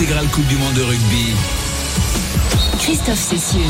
l'intégrale Coupe du Monde de rugby. Christophe Cessieux.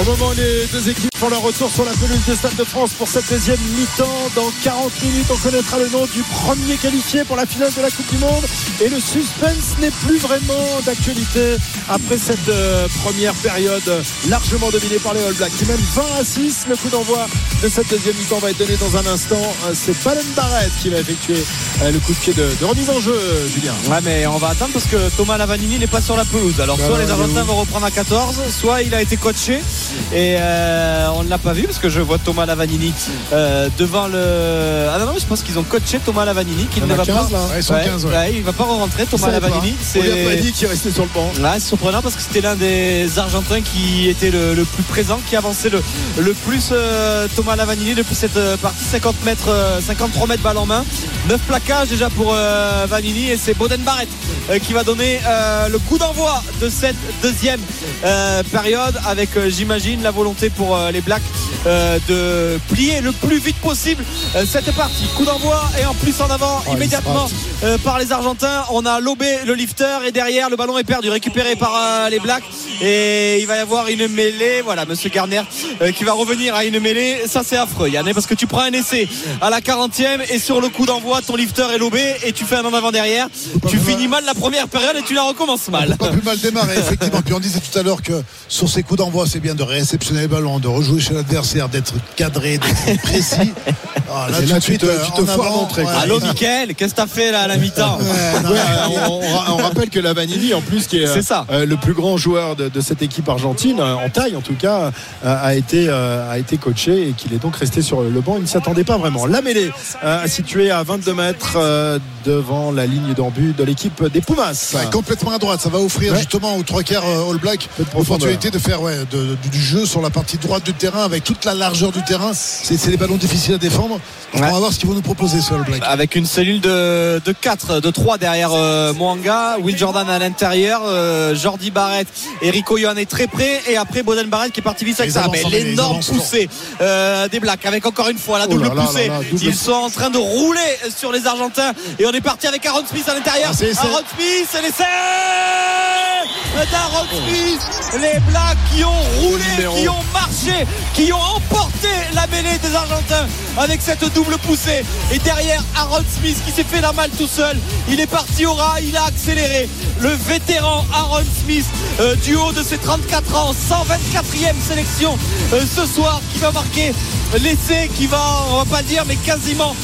Au moment où les deux équipes font leur retour sur la pelouse de Stade de France pour cette deuxième mi-temps, dans 40 minutes, on connaîtra le nom du premier qualifié pour la finale de la Coupe du Monde. Et le suspense n'est plus vraiment d'actualité après cette euh, première période largement dominée par les All Blacks qui mènent 20 à 6. Le coup d'envoi de cette deuxième mi-temps va être donné dans un instant. Euh, C'est Balen Barrett qui va effectuer euh, le coup de pied de, de remise en jeu, Julien. Ouais, mais on va attendre parce que Thomas Lavanini n'est pas sur la pelouse. Alors, Bah soit les Argentins vont reprendre à 14, soit il a été coaché et euh, on ne l'a pas vu parce que je vois Thomas Lavanini euh, devant le. Ah non, non, mais je pense qu'ils ont coaché Thomas Lavanini qui ne a va 15, pas. là. Ouais, ils sont Ouais, 15, ouais. ouais, il va pas rentrer Thomas. Lavanini. Dit qu'il restait sur le banc. C'est surprenant parce que c'était l'un des Argentins qui était le, le plus présent, qui avançait le, le plus euh, Thomas Lavanini depuis cette euh, partie 50 mètres, euh, 53 mètres balle en main. 9 plaquages déjà pour euh, Vanini et c'est Boden Barrett euh, qui va donner euh, le coup d'envoi de cette deuxième euh, période avec euh, j'imagine la volonté pour euh, les Blacks euh, de plier le plus vite possible euh, cette partie. Coup d'envoi et en plus en avant Oh, immédiatement euh, par les Argentins. On a lobé le lifter et derrière le ballon est perdu, récupéré par euh, les Blacks et il va y avoir une mêlée. Voilà, Monsieur Garner euh, qui va revenir à une mêlée. Ça c'est affreux, Yann, hein, parce que tu prends un essai à la 40e et sur le coup d'envoi, ton lifter est lobé et tu fais un en avant derrière. Tu finis mal la première période et tu la recommences mal. Pas plus mal démarré, effectivement. Puis on disait tout à l'heure que sur ces coups d'envoi, c'est bien de réceptionner le ballon, de rejouer chez l'adversaire, d'être cadré, d'être précis. Ah, là, là, de tu suite, te- euh, tu te foires d'entrée, ouais. Allô, Mickaël, qu'est-ce que t'as fait là à la mi-temps Ouais, non, Ouais, mais- on, rappelle que la Vanini, en plus, qui est, ça. euh, le plus grand joueur de, de cette équipe argentine, euh, en taille en tout cas, a, été, euh, a été coaché et qu'il est donc resté sur le banc. Il ne s'y attendait pas vraiment. La mêlée, euh, située à 22 mètres euh, devant la ligne d'embut de l'équipe des Pumas. Ouais, complètement à droite. Ça va offrir Ouais. justement aux trois quarts euh, All Black Peu de profondeur. l'opportunité de faire ouais, de- de- du jeu sur la partie droite du terrain avec toute la largeur du terrain. C'est c'est des ballons difficiles à défendre. Donc, Ouais. On va voir ce qu'ils vont nous proposer sur All Black. avec une cellule de, de 4, de 3 derrière euh, Mwanga, Will Jordan à l'intérieur, euh, Jordi Barrett et Rico Johan est très près et après Boden Barrett qui est parti vite avec ça. l'énorme poussée euh, des Blacks avec encore une fois la Oh double là poussée. là là, double Ils sont en train de rouler sur les Argentins et on est parti avec Aaron Smith à l'intérieur. Ah. Aaron Smith, c'est l'essai d'Aaron Smith. Les Blacks qui ont roulé, numéro. qui ont marché, qui ont emporté la mêlée des Argentins avec cette double poussée. Et derrière Aaron Smith qui s'est fait la malle tout seul. Il est parti au ras, il a accéléré. Le vétéran Aaron Smith, euh, du haut de ses 34 ans, 124e sélection euh, ce soir, qui va marquer l'essai, qui va, on va pas dire, mais quasiment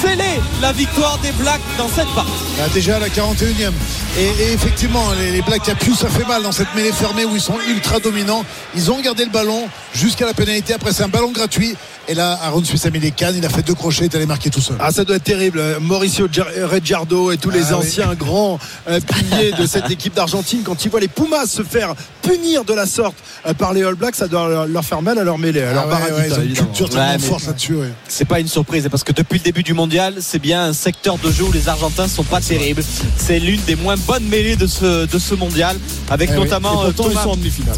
sceller la victoire des Blacks dans cette partie. Ah, déjà à la 41e. Et, et effectivement, les, les Blacks Capiou, ça fait mal dans cette mêlée fermée où ils sont ultra dominants. Ils ont gardé le ballon jusqu'à la pénalité. Après, c'est un ballon gratuit. Et là, Aaron Smith a mis les cannes. Il a fait deux crochets. Il est allé marquer tout seul. Ah, ça doit être terrible. Mauricio Reggiardo et tous les Ah oui. anciens grands euh, piliers de cette équipe d'Argentine, quand ils voient les Pumas se faire punir de la sorte euh, par les All Blacks, ça doit leur, faire mal à leur mêlée. Alors, Ah ouais, ouais, ils ont une culture Ouais, forte là-dessus. ouais. c'est pas une surprise parce que depuis le début du mondial, c'est bien un secteur de jeu où les Argentins sont pas terribles. C'est l'une des moins bonnes mêlées de ce, de ce mondial, avec Eh oui. notamment Et euh, Thomas.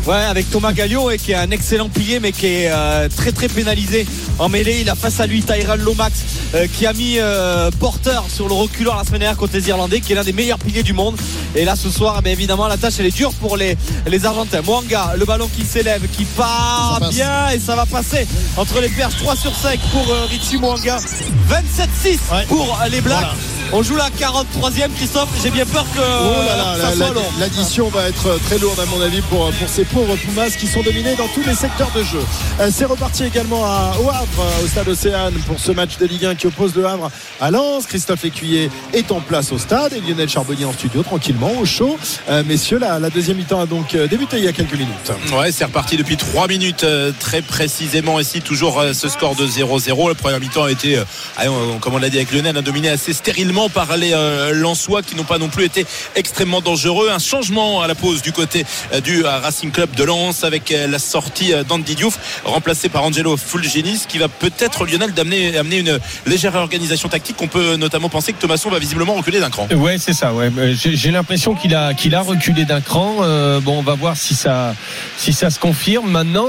Ouais, avec Thomas Galliot et qui est un excellent pilier mais qui est euh, très très pénalisé en mêlée. Il a face à lui Tyrell Lomax euh, qui a mis euh, porteur sur le reculant la semaine dernière contre les Irlandais, qui est l'un des meilleurs piliers du monde. Et là ce soir, eh bien, évidemment, la tâche elle est dure pour les, les Argentins. Mwanga, le ballon qui s'élève, qui part bien et ça va passer entre les perches 3 sur 5 pour euh, Richie Mwanga. 27-6 Ouais. pour les Blacks. Voilà. On joue la 43e, Christophe. J'ai bien peur que Oh là là, ça la- soit la- long. l'addition va être très lourde à mon avis pour, pour ces pauvres Pumas qui sont dominés dans tous les secteurs de jeu. Euh, C'est reparti également à, au Havre, euh, au stade Océane pour ce match de Ligue 1 qui oppose le Havre à Lens. Christophe Écuyer est en place au stade et Lionel Charbonnier en studio tranquillement au chaud. Euh, messieurs, la, la deuxième mi-temps a donc débuté il y a quelques minutes. Ouais, c'est reparti depuis 3 minutes très précisément ici, toujours ce score de 0-0. Le premier mi-temps a été, comme on l'a dit avec Lionel, a dominé assez stérilement par les euh, Lensois qui n'ont pas non plus été extrêmement dangereux. Un changement à la pause du côté euh, du euh, Racing Club de Lens avec la sortie d'Andy Diouf remplacé par Angelo Fulgenis qui va peut-être Lionel d'amener amener une légère réorganisation tactique. On peut notamment penser que Thomasson va visiblement reculer d'un cran. Ouais, c'est ça. Ouais, j'ai l'impression qu'il a qu'il a reculé d'un cran. Bon, on va voir si ça si ça se confirme. Maintenant,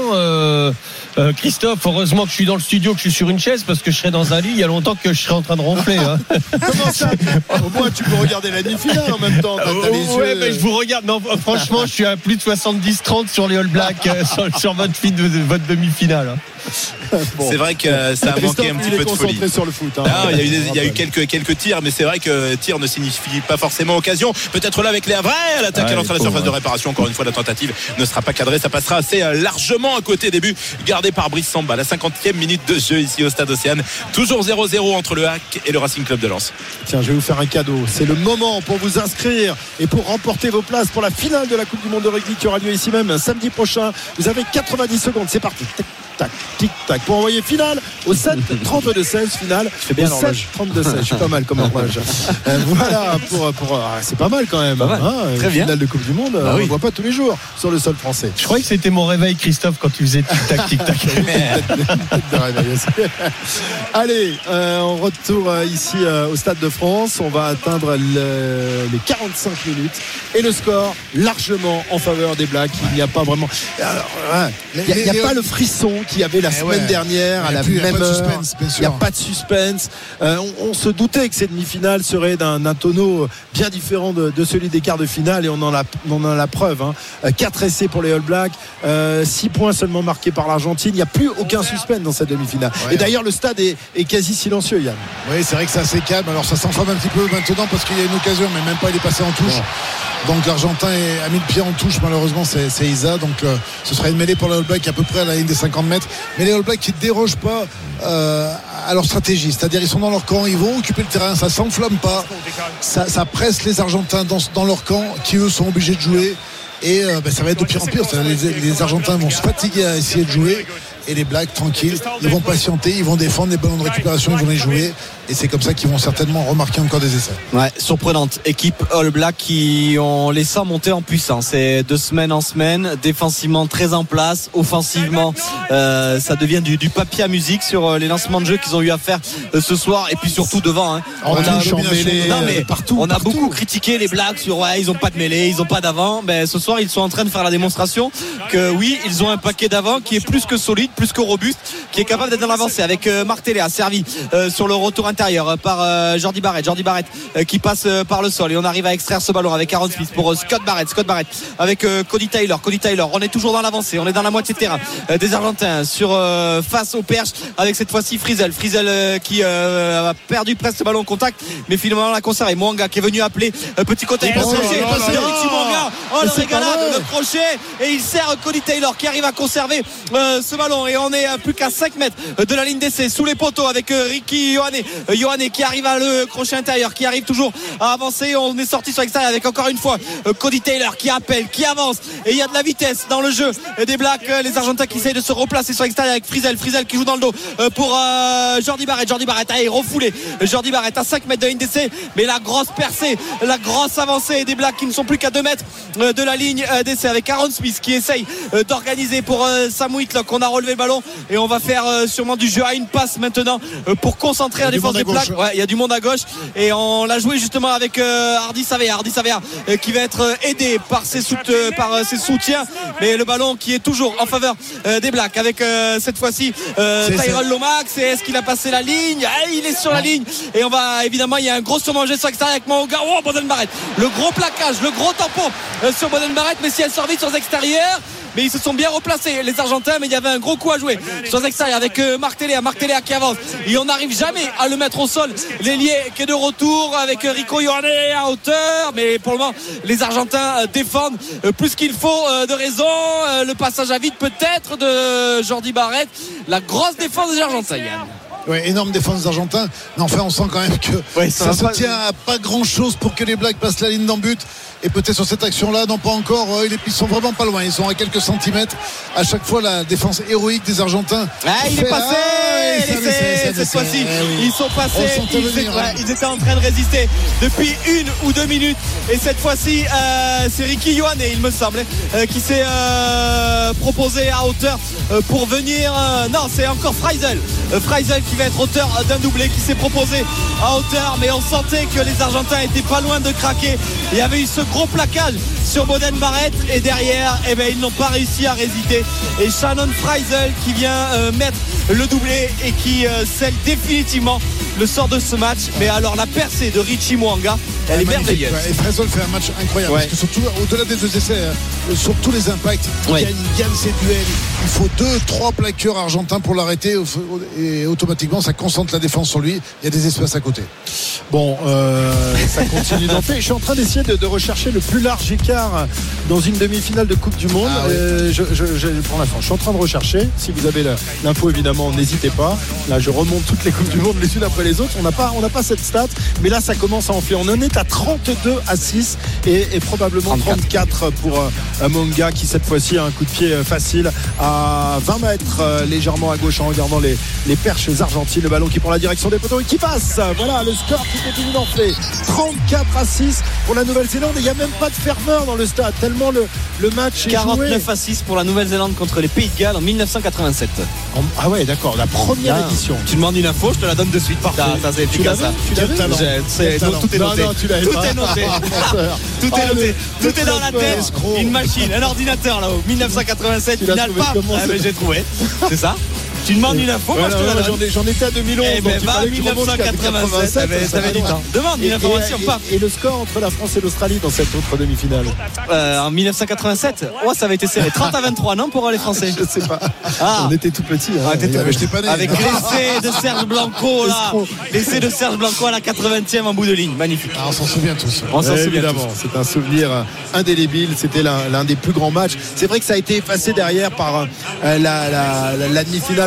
euh, Christophe, heureusement que je suis dans le studio, que je suis sur une chaise, parce que je serais dans un lit. Il y a longtemps que je serais en train de ronfler. hein. Comment stade. Au moins, tu peux regarder la demi-finale en même temps. Les ouais, yeux, mais je vous regarde. Non, franchement, je suis à plus de 70-30 sur les All Blacks euh, sur, sur votre, fi- de- de- votre demi-finale. Bon. C'est vrai que ça a manqué un petit peu de folie. concentré sur le foot. hein. Ah, il y a eu, des- il y a eu Rappel. quelques, quelques tirs, mais c'est vrai que tir ne signifie pas forcément occasion. Peut-être là avec les Havrais, l'attaque Ouais, à l'entrée de la surface de réparation. Encore une fois, la tentative ne sera pas cadrée. Ça passera assez euh, largement à côté début, gardé par Brice Samba. La 50e minute de jeu ici au stade Océane. Toujours 0-0 entre le Hack et le Racing Club de Lens. Tiens, je vais vous faire un cadeau. C'est le moment pour vous inscrire et pour remporter vos places pour la finale de la Coupe du Monde de rugby qui aura lieu ici même samedi prochain. Vous avez 90 secondes. C'est parti. Tic tac, tic tac. Pour envoyer finale au 7 32 16 finale. fais bien au 7 l'horloge. 32 16. Je suis pas mal comme horloge. Euh, voilà pour, pour ah, c'est pas mal quand même. Pas mal. hein, Très bien. Finale de Coupe du Monde. Bah on oui. ne voit pas tous les jours sur le sol français. Je croyais que c'était mon réveil, Christophe, quand tu faisais tic-tac, tic-tac. Allez, euh, on retourne euh, ici euh, au Stade de France. On va atteindre le- les 45 minutes et le score largement en faveur des Blacks. Il n'y a pas vraiment. Alors, ouais, il n'y a, a pas le frisson qu'il y avait la Eh semaine ouais. dernière à Il y a la même pas de heure. suspense, bien Il n'y a pas de suspense. Euh, on, on se doutait que cette demi-finale serait d'un tonneau bien différent de, de celui des quarts de finale et on en a, on en a la preuve. Hein. 4 essais pour les All Blacks, 6 points seulement marqués par l'Argentine. Il n'y a plus aucun suspense dans cette demi-finale. Ouais. Et d'ailleurs, le stade est, est quasi silencieux, Yann. Oui, c'est vrai que c'est assez calme. Alors ça s'enflamme un petit peu maintenant parce qu'il y a une occasion, mais même pas il est passé en touche. Donc l'Argentin a mis le pied en touche. Malheureusement, c'est c'est Isa. Donc euh, ce sera une mêlée pour les All Blacks à peu près à la ligne des 50 mètres. Mais les All Blacks qui ne dérogent pas euh, à leur stratégie. C'est-à-dire ils sont dans leur camp, ils vont occuper le terrain, ça s'enflamme pas. Ça, presse les Argentins dans, leur camp qui eux sont obligés de jouer. Et euh, ben, ça va être de pire en pire. Les Argentins vont se fatiguer à essayer de jouer. Et les Blacks, tranquilles, ils vont patienter, ils vont défendre les ballons de récupération, ils vont les jouer. Et c'est comme ça qu'ils vont certainement remarquer encore des essais. Ouais, surprenante équipe All Black qui ont ça monter en puissance. Et de semaine en semaine, défensivement très en place, offensivement, euh, ça devient du, du papier à musique sur euh, les lancements de jeu qu'ils ont eu à faire euh, ce soir et puis surtout devant. hein. On a, touche, en mêlée, non, mais partout, on a partout. beaucoup critiqué les Blacks sur ouais, ils ont pas de mêlée, ils ont pas d'avant. Ben ce soir, ils sont en train de faire la démonstration que oui, ils ont un paquet d'avant qui est plus que solide, plus que robuste, qui est capable d'être dans l'avancée avec euh, Martelea servi euh, sur le retour intérieur euh, par Jordi Barrett, Jordi Barrett qui passe par le sol et on arrive à extraire ce ballon avec Aaron Smith pour Scott Barrett, Scott Barrett avec Cody Taylor, Cody Taylor. On est toujours dans l'avancée, on est dans la moitié de terrain des Argentins sur face au perche avec cette fois-ci Frizel, Frizel qui a perdu presque ce ballon au contact, mais finalement l'a conservé. Mwanga qui est venu appeler petit côté. Oh le crochet. Oh et il sert Cody Taylor qui arrive à conserver ce ballon et on est à plus qu'à 5 mètres de la ligne d'essai sous les poteaux avec euh, Ricky Ioane Euh, Ioane qui arrive à le crochet intérieur qui arrive toujours à avancer. On est sorti sur l'extérieur avec encore une fois euh, Cody Taylor qui appelle qui avance. Et il y a de la vitesse dans le jeu des Blacks les Argentins qui essayent de se replacer sur l'extérieur avec Frizel Frizel qui joue dans le dos pour Jordi Barrett. Jordi Barrett allez refoulé. Jordi Barrett à 5 mètres de la ligne d'essai. Mais la grosse percée la grosse avancée des Blacks qui ne sont plus qu'à 2 mètres de la ligne d'essai avec Aaron Smith qui essaye d'organiser pour Sam Whitlock. On a relevé le ballon. Et on va faire euh, sûrement du jeu à une passe maintenant euh, pour concentrer la défense des. Blacks. Ouais il y a du monde à gauche. Et on l'a joué justement avec euh, Hardy Savea Hardy Savea qui va être aidé par ses, sout- par ses soutiens. Mais le ballon qui est toujours en faveur des Blacks avec cette fois-ci Tyrell Lomax. Et est-ce qu'il a passé la ligne? Ah, il est sur la ligne. Et on va évidemment il y a un gros surmanger sur l'extérieur avec Monga. Oh Boden Barrett le gros plaquage le gros euh, sur Boden Barrett mais si elle sort vite sur l'extérieur mais ils se sont bien replacés les Argentins mais il y avait un gros coup à jouer. Sur l'extérieur avec euh, Martelea Martelea qui avance. Et on n'arrive jamais à le mettre au sol. L'ailier qui est de retour avec euh, Rico Ioane à hauteur. Mais pour le moment les Argentins euh, défendent plus qu'il faut de raison. Le passage à vide peut-être de Jordi Barrett. La grosse défense des Argentins. Ouais, énorme défense des Argentins. Mais enfin, on sent quand même que Ouais, ça ça, se pas- tient à pas grand chose pour que les Blacks passent la ligne d'en but. Et peut-être sur cette action-là, non pas encore. euh, ils sont vraiment pas loin. Ils sont à quelques centimètres. À chaque fois, la défense héroïque des Argentins. Ah, il est passé Ah, l'essai, cette fois-ci. Eh. Ils sont passés, ils, venir, hein. ils étaient en train de résister depuis une ou deux minutes. Et cette fois-ci, euh, c'est Ricky Ioane, il me semble, euh, qui s'est euh, proposé à hauteur pour venir. non, c'est encore Freisel. Freisel qui va être auteur d'un doublé, qui s'est proposé à hauteur. Mais on sentait que les Argentins étaient pas loin de craquer. Il y avait eu ce gros plaquage sur Boden Barrett. Et derrière, eh ben, ils n'ont pas réussi à résister. Et Shannon Freisel qui vient mettre le doublé et qui euh, scelle définitivement le sort de ce match. Mais alors la percée de Richie Mwanga, elle est merveilleuse. ouais. Et Fresol fait un match incroyable. Ouais. Parce que surtout, au-delà des deux essais, euh, sur tous les impacts, il, Ouais. gagne, il gagne ses duels. Il faut deux, trois plaqueurs argentins pour l'arrêter. Et automatiquement, ça concentre la défense sur lui. Il y a des espaces à côté. Bon, euh, ça continue d'en faire. Je suis en train d'essayer de, de rechercher le plus large écart dans une demi-finale de Coupe du Monde. Ah. Euh, je, je- je- pour l'instant, je suis en train de rechercher. Si vous avez la- l'info, évidemment, n'hésitez pas. Là, je remonte toutes les Coupes du Monde les unes après les autres. On n'a pas, on n'a pas cette stat, mais là, ça commence à enfler. On en est à 32 à 6 et, et probablement 34 pour euh, Monga qui cette fois-ci a un coup de pied euh, facile à 20 mètres euh, légèrement à gauche en regardant les, les perches argentines. Le ballon qui prend la direction des poteaux et qui passe. Voilà le score qui continue d'enfler. 34 à 6 pour la Nouvelle-Zélande. Et Il n'y a même pas de ferveur dans le stade tellement le, le match est joué. 49 à 6 pour la Nouvelle-Zélande contre les Pays de Galles en 1987. Ah ouais, d'accord. La première Ah, édition. Tu demandes une info, je te la donne de suite. Ça, ça, c'est efficace. ça. Tu l'avais tout est noté. non, tu l'avais Tout est noté. Tout Ah, est noté. le- Tout est dans la tête. Une machine, un ordinateur là-haut. 1987, Tu l'as finale pas. Ah, mais j'ai trouvé. C'est ça Tu demandes une info, moi Ouais, je te non, la non, donne. J'en ai- J'en étais à 2011. Eh donc ben va, 1987, ça va du temps. Demande une information, pas. et- le score entre la France et l'Australie dans cette autre demi-finale Euh, en 1987, oh, ça avait été serré. 30 à 23, non, pour les Français Je sais pas. Ah. On était tout petits. hein. Ah. Avec l'essai de Serge Blanco là. L'essai de Serge Blanco à la 80e en bout de ligne. Magnifique. Ah, on s'en souvient tous. On s'en Ouais, souvient évidemment, c'est un souvenir euh, indélébile. C'était l'un des plus grands matchs. C'est vrai que ça a été effacé derrière par euh, la, la-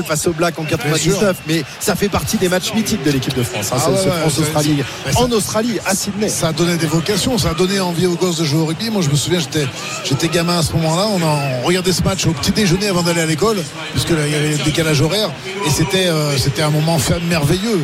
face au Black en 99, mais ça fait partie des matchs mythiques de l'équipe de France. hein, Ah ce- ouais, ce ouais, France-Australie. c'est- c'est- En Australie, à Sydney. Ça a donné des vocations, ça a donné envie aux gosses de jouer au rugby. Moi, je me souviens, j'étais, j'étais gamin à ce moment-là. On, a- on regardait ce match au petit déjeuner avant d'aller à l'école, puisque là, il y avait le décalage horaire. Et c'était, euh, c'était un moment merveilleux.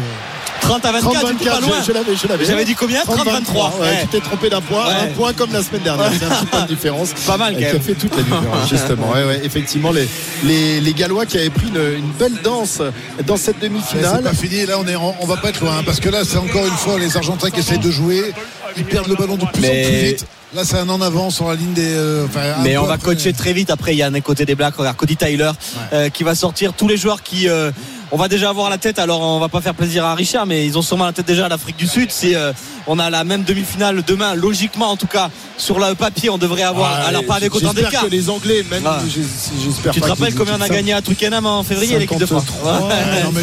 30 à 24, du coup, pas 30-24, loin. je, je l'avais, je l'avais. J'avais dit combien 30-23. 30-23. Ouais, Ouais. Tu t'es trompé d'un point, Ouais. un point comme la semaine dernière. C'est un petit point de différence. Pas mal, quand Qui a même. fait toute la différence, justement. Ouais, ouais, effectivement, les, les, les Gallois qui avaient pris une, une belle danse dans cette demi-finale. C'est pas fini. Là, on est, en- on va pas être loin, hein, parce que là, c'est encore une fois les Argentins qui essayent de jouer. Ils perdent le ballon de plus Mais- en plus vite. Là, c'est un en avant sur la ligne des. euh, enfin, Mais on va après. coacher très vite. Après, il y a un côté des Blacks. Regarde, Cody Tyler euh, qui va sortir. Tous les joueurs qui. euh, on va déjà avoir la tête. Alors, on va pas faire plaisir à Richard, mais ils ont sûrement la tête déjà à l'Afrique du Sud. Si euh, on a la même demi-finale demain, logiquement, en tout cas, sur le papier, on devrait avoir. Alors, pas avec autant j'espère d'écart. que les Anglais, même, Ah. j'es- j'espère Tu te rappelles combien on a gagné à Twickenham en février, l'équipe de France 53. Ouais, non, mais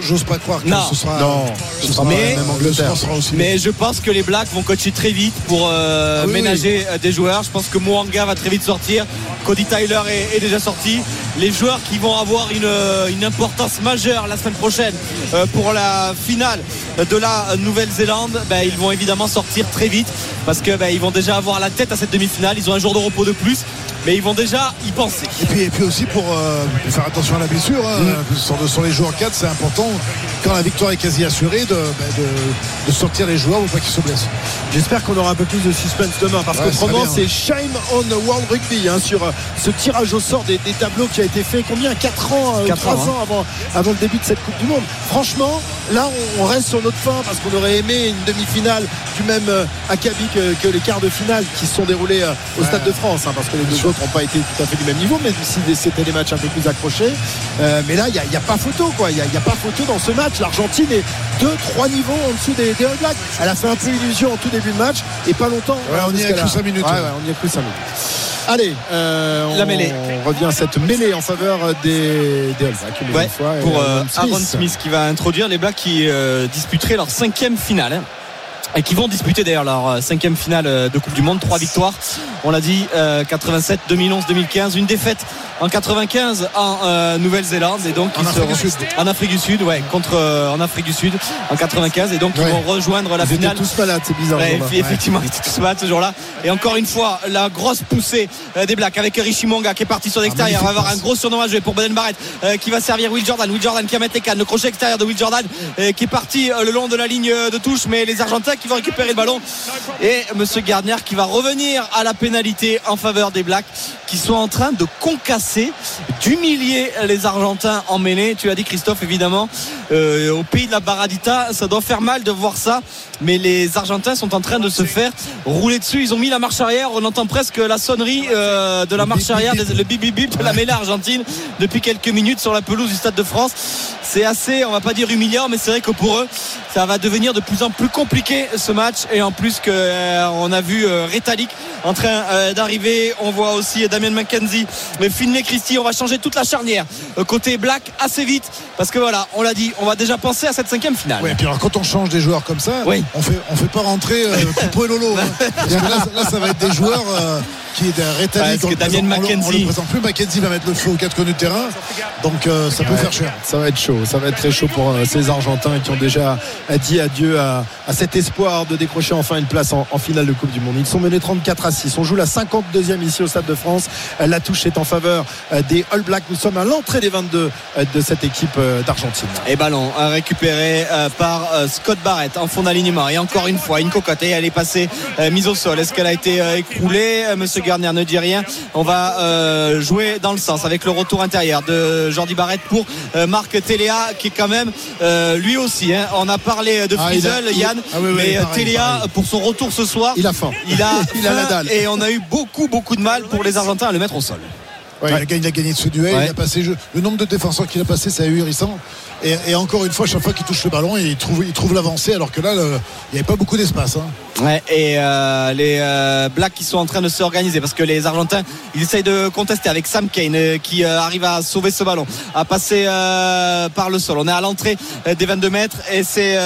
j'ose pas croire que Non. ce sera. Non, ce sera Mais- même Angleterre. Ce sera aussi Mais je pense que les Blacks vont coacher très vite pour euh, Ah oui, ménager euh, des joueurs. Je pense que Moanga va très vite sortir. Cody Tyler est, est déjà sorti. Les joueurs qui vont avoir une, euh, une importance majeure la semaine prochaine euh, pour la finale de la Nouvelle-Zélande, ben, ils vont évidemment sortir très vite parce que ben, ils vont déjà avoir la tête à cette demi-finale. Ils ont un jour de repos de plus, mais ils vont déjà y penser. Et puis, et puis aussi pour, euh, faire attention à la blessure, hein, sur, sur les joueurs 4, c'est important quand la victoire est quasi assurée de, bah, de, de sortir les joueurs ou pas qu'ils se blessent. J'espère qu'on aura un peu plus de suspense demain parce Ouais, qu'autrement c'est shame on the World Rugby hein, sur euh, ce tirage au sort des, des tableaux qui a été fait combien 4 ans, euh, Quatre 3 ans, hein. ans avant, avant le début de cette Coupe du Monde. Franchement, là on, on reste sur notre fin parce qu'on aurait aimé une demi-finale du même euh, acabit que, que les quarts de finale qui se sont déroulés euh, au Stade de France hein, parce que les deux autres n'ont pas été tout à fait du même niveau, même si c'était des matchs un peu plus accrochés. Euh, mais là, il n'y a, pas photo quoi. Il n'y a, pas photo dans ce match. L'Argentine est 2-3 niveaux en dessous des, des All Blacks. Elle a fait un peu illusion en tout début de match et pas longtemps. Ouais, on y a là. cinq minutes, Ouais, ouais. ouais, on y a cru 5 minutes. Allez, euh, on, La mêlée. on revient à cette mêlée en faveur des, des All Blacks. Ouais, fois, pour euh, Aaron Smith qui va introduire les Blacks qui euh, disputeraient leur cinquième finale. Et qui vont disputer d'ailleurs leur euh, cinquième finale euh, de Coupe du Monde, trois victoires. On l'a dit, euh, 87, 2011, 2015, une défaite en 95 en euh, Nouvelle-Zélande et donc En ils Afrique seront- du Sud. en Afrique du Sud, ouais, contre euh, en Afrique du Sud en 95 et donc ils vont rejoindre la Ils étaient finale. tous malades, c'est bizarre. Ouais, effectivement, ils étaient tous malades ce jour-là. Et encore une fois, la grosse poussée euh, des Blacks avec Richie Monga qui est parti sur l'extérieur. On va avoir un gros surnom à jouer pour Beden Barrett euh, qui va servir Will Jordan. Will Jordan qui va mettre les cannes. Le crochet extérieur de Will Jordan euh, qui est parti euh, le long de la ligne de touche. Mais les Argentins qui vont récupérer le ballon. Et Monsieur Gardner qui va revenir à la pénalité en faveur des Blacks qui sont en train de concasser, d'humilier les Argentins en mêlée. Tu as dit Christophe évidemment euh, au pays de la Baradita, ça doit faire mal de voir ça, mais les Argentins sont en train de se faire rouler dessus. Ils ont mis la marche arrière. On entend presque la sonnerie euh, de la marche arrière, le bip bip bip de la mêlée argentine depuis quelques minutes sur la pelouse du Stade de France. C'est assez, on va pas dire humiliant, mais c'est vrai que pour eux, ça va devenir de plus en plus compliqué ce match. Et en plus que euh, a vu euh, Rétalik en train euh, d'arriver. On voit aussi Damien McKenzie, mais Finlay Christie. On va changer toute la charnière euh, côté Black assez vite parce que voilà, on l'a dit, on va déjà penser à cette cinquième finale. Ouais, et puis alors quand on change des joueurs comme ça, Oui. on fait on fait pas rentrer euh, Coupeau et Lolo. hein. Parce que là, là, ça va être des joueurs euh, qui est rétablis. Parce que Damien McKenzie- On présente plus. Mackenzie va mettre le feu aux quatre coins du terrain. Donc euh, ça peut faire cher. Ça va être chaud, ça va être très chaud pour euh, ces Argentins qui ont déjà dit adieu à, à cet espoir de décrocher enfin une place en, en finale de Coupe du Monde. Ils sont menés 34 à 6. On joue la 52e ici au Stade de France. Euh, La touche est en faveur euh, des All Blacks. Nous sommes à l'entrée des 22 euh, de cette équipe d'Argentine. Et ballon récupéré par Scott Barrett en fond d'alignement. Et encore une fois, une cocotte. Et elle est passée mise au sol. Est-ce qu'elle a été écroulée? Monsieur Garnier ne dit rien. On va jouer dans le sens avec le retour intérieur de Jordi Barrett pour Marc Téléa qui est quand même lui aussi. hein. On a parlé de Ah, il- Yann. ah oui, oui, mais pareil, Téléa pareil. pour son retour ce soir. Il a faim. Il a, Il a la et on a eu beaucoup beaucoup de mal pour les Argentins à le mettre au sol. Ouais, il, a gagné, il a gagné ce duel. Ouais. Il a passé, le nombre de défenseurs qu'il a passé, c'est ahurissant. Et, et encore une fois, chaque fois qu'il touche le ballon, il trouve, il trouve l'avancée, alors que là, le- il n'y avait pas beaucoup d'espace. hein. Et euh, les euh, Blacks qui sont en train de s'organiser parce que les Argentins ils essayent de contester avec Sam Kane euh, qui arrive à sauver ce ballon à passer par le sol on est à l'entrée des 22 mètres et c'est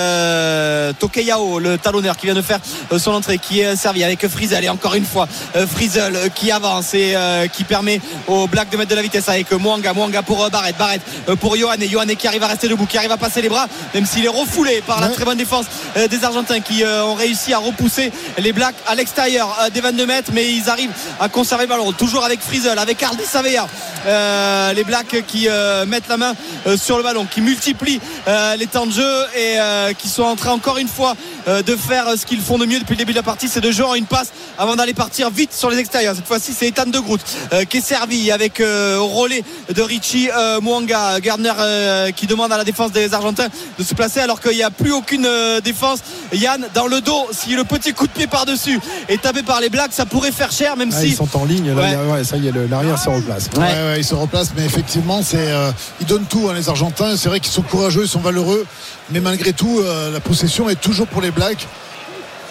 Tokeyao le talonneur qui vient de faire son entrée qui est servi avec Frizel et encore une fois Frizel qui avance et qui permet aux Blacks de mettre de la vitesse avec euh, Mwanga Mwanga pour euh, Barrett Barrett euh, pour Johan. Et Johan qui arrive à rester debout qui arrive à passer les bras même s'il est refoulé par la très bonne défense des Argentins qui ont réussi à repousser les Blacks à l'extérieur des 22 mètres. Mais ils arrivent à conserver le ballon. Toujours avec Frizel avec Hardy Savea Euh, les Blacks qui euh, mettent la main euh, sur le ballon qui multiplient les temps de jeu et qui sont en train encore une fois de faire ce qu'ils font de mieux depuis le début de la partie. C'est de jouer en une passe avant d'aller partir vite sur les extérieurs. Cette fois-ci c'est Ethan de Groot qui est servi avec euh, au relais de Richie euh, Mwanga Gardner euh, qui demande à la défense des Argentins de se placer alors qu'il n'y a plus aucune euh, défense Yann dans le dos si le petit coup de pied par-dessus est tapé par les Blacks ça pourrait faire cher même Ah, si ils sont en ligne, là, Ouais. il y a- ouais, ça y est, l'arrière se replace. Ouais. Ouais, ouais, ils se replacent, mais effectivement, c'est, euh, ils donnent tout, hein, les Argentins. C'est vrai qu'ils sont courageux, ils sont valeureux, mais malgré tout, euh, la possession est toujours pour les Blacks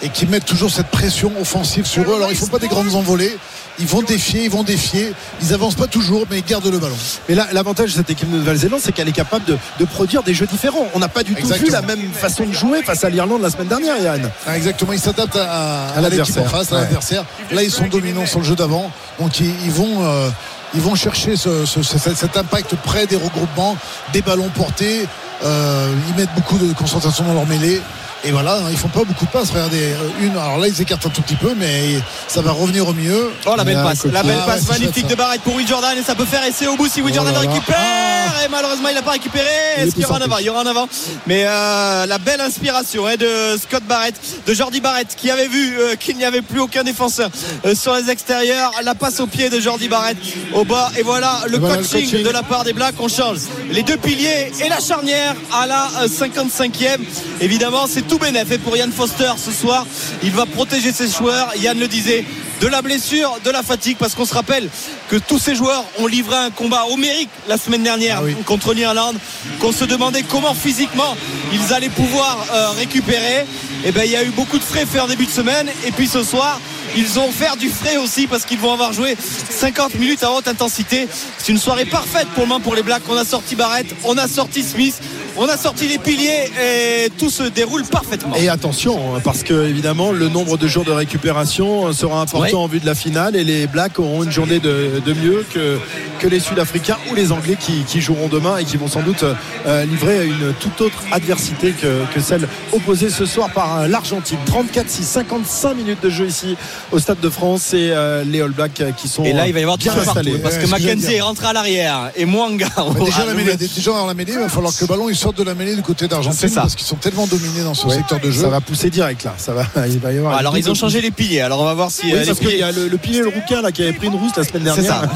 et qui mettent toujours cette pression offensive sur eux. Alors, ils font pas des grandes envolées. Ils vont défier, ils vont défier. Ils avancent pas toujours, mais ils gardent le ballon. Mais là, l'avantage de cette équipe de Nouvelle-Zélande, c'est qu'elle est capable de, de produire des jeux différents. On n'a pas du tout vu la même façon de jouer face à l'Irlande la semaine dernière, Yann. Ah, exactement, ils s'adaptent à, à- à l'équipe l'adversaire. en face, à Ouais. l'adversaire. Là, ils sont dominants sur le jeu d'avant. Donc, ils, ils vont. euh, ils vont chercher ce- ce- ce- cet impact près des regroupements, des ballons portés. Euh, ils mettent beaucoup de concentration dans leur mêlée. Et voilà, ils font pas beaucoup de passes. Regardez, euh, une. Alors là, ils écartent un tout petit peu, mais ça va revenir au mieux. Oh la belle Ah, passe, la belle Ah, passe magnifique de Barrett pour Will Jordan et ça peut faire essai au bout si Will Jordan là là. récupère et malheureusement il n'a pas récupéré. Est-ce qu'il y aura un avant Il y aura un avant. Mais euh, la belle inspiration hein, de Scott Barrett, de Jordi Barrett qui avait vu euh, qu'il n'y avait plus aucun défenseur euh, sur les extérieurs. La passe au pied de Jordi Barrett au bas et voilà le, Et voilà le coaching, de la part des Blacks. On change les deux piliers et la charnière à la euh, 55e. Évidemment c'est tout bénéf pour Yann Foster ce soir. Il va protéger ses joueurs. Yann le disait de la blessure, de la fatigue, parce qu'on se rappelle que tous ces joueurs ont livré un combat homérique la semaine dernière Ah oui. contre l'Irlande, qu'on se demandait comment physiquement ils allaient pouvoir euh, récupérer. Et ben il y a eu beaucoup de frais faits en début de semaine, et puis ce soir. Ils vont faire du frais aussi parce qu'ils vont avoir joué 50 minutes à haute intensité. C'est une soirée parfaite pour le moment pour les Blacks. On a sorti Barrett, on a sorti Smith, on a sorti les piliers et tout se déroule parfaitement. Et attention, hein, parce que évidemment, le nombre de jours de récupération euh, sera important Ouais. en vue de la finale et les Blacks auront une journée de, de mieux que, que les Sud-Africains ou les Anglais qui, qui joueront demain et qui vont sans doute euh, livrer une toute autre adversité que, que celle opposée ce soir par euh, l'Argentine. 34-6, 55 minutes de jeu ici au Stade de France et euh, les All Blacks qui sont Et là, il va y avoir bien tout partout installés. parce Ouais, que Mackenzie est rentré à l'arrière et Mwanga. Bah, déjà, la le- mêlée, déjà dans la mêlée, il va falloir que le ballon il sortent de la mêlée du côté d'Argentine C'est parce qu'ils sont tellement dominés dans ce Ouais, secteur de jeu. Ça va pousser direct là. Ça va, il va y avoir. Alors ils ont changé les piliers. Alors on va voir si Oui, euh, parce qu'il y a le, le pilier le rouquin là qui avait pris une rousse la semaine C'est dernière. ça.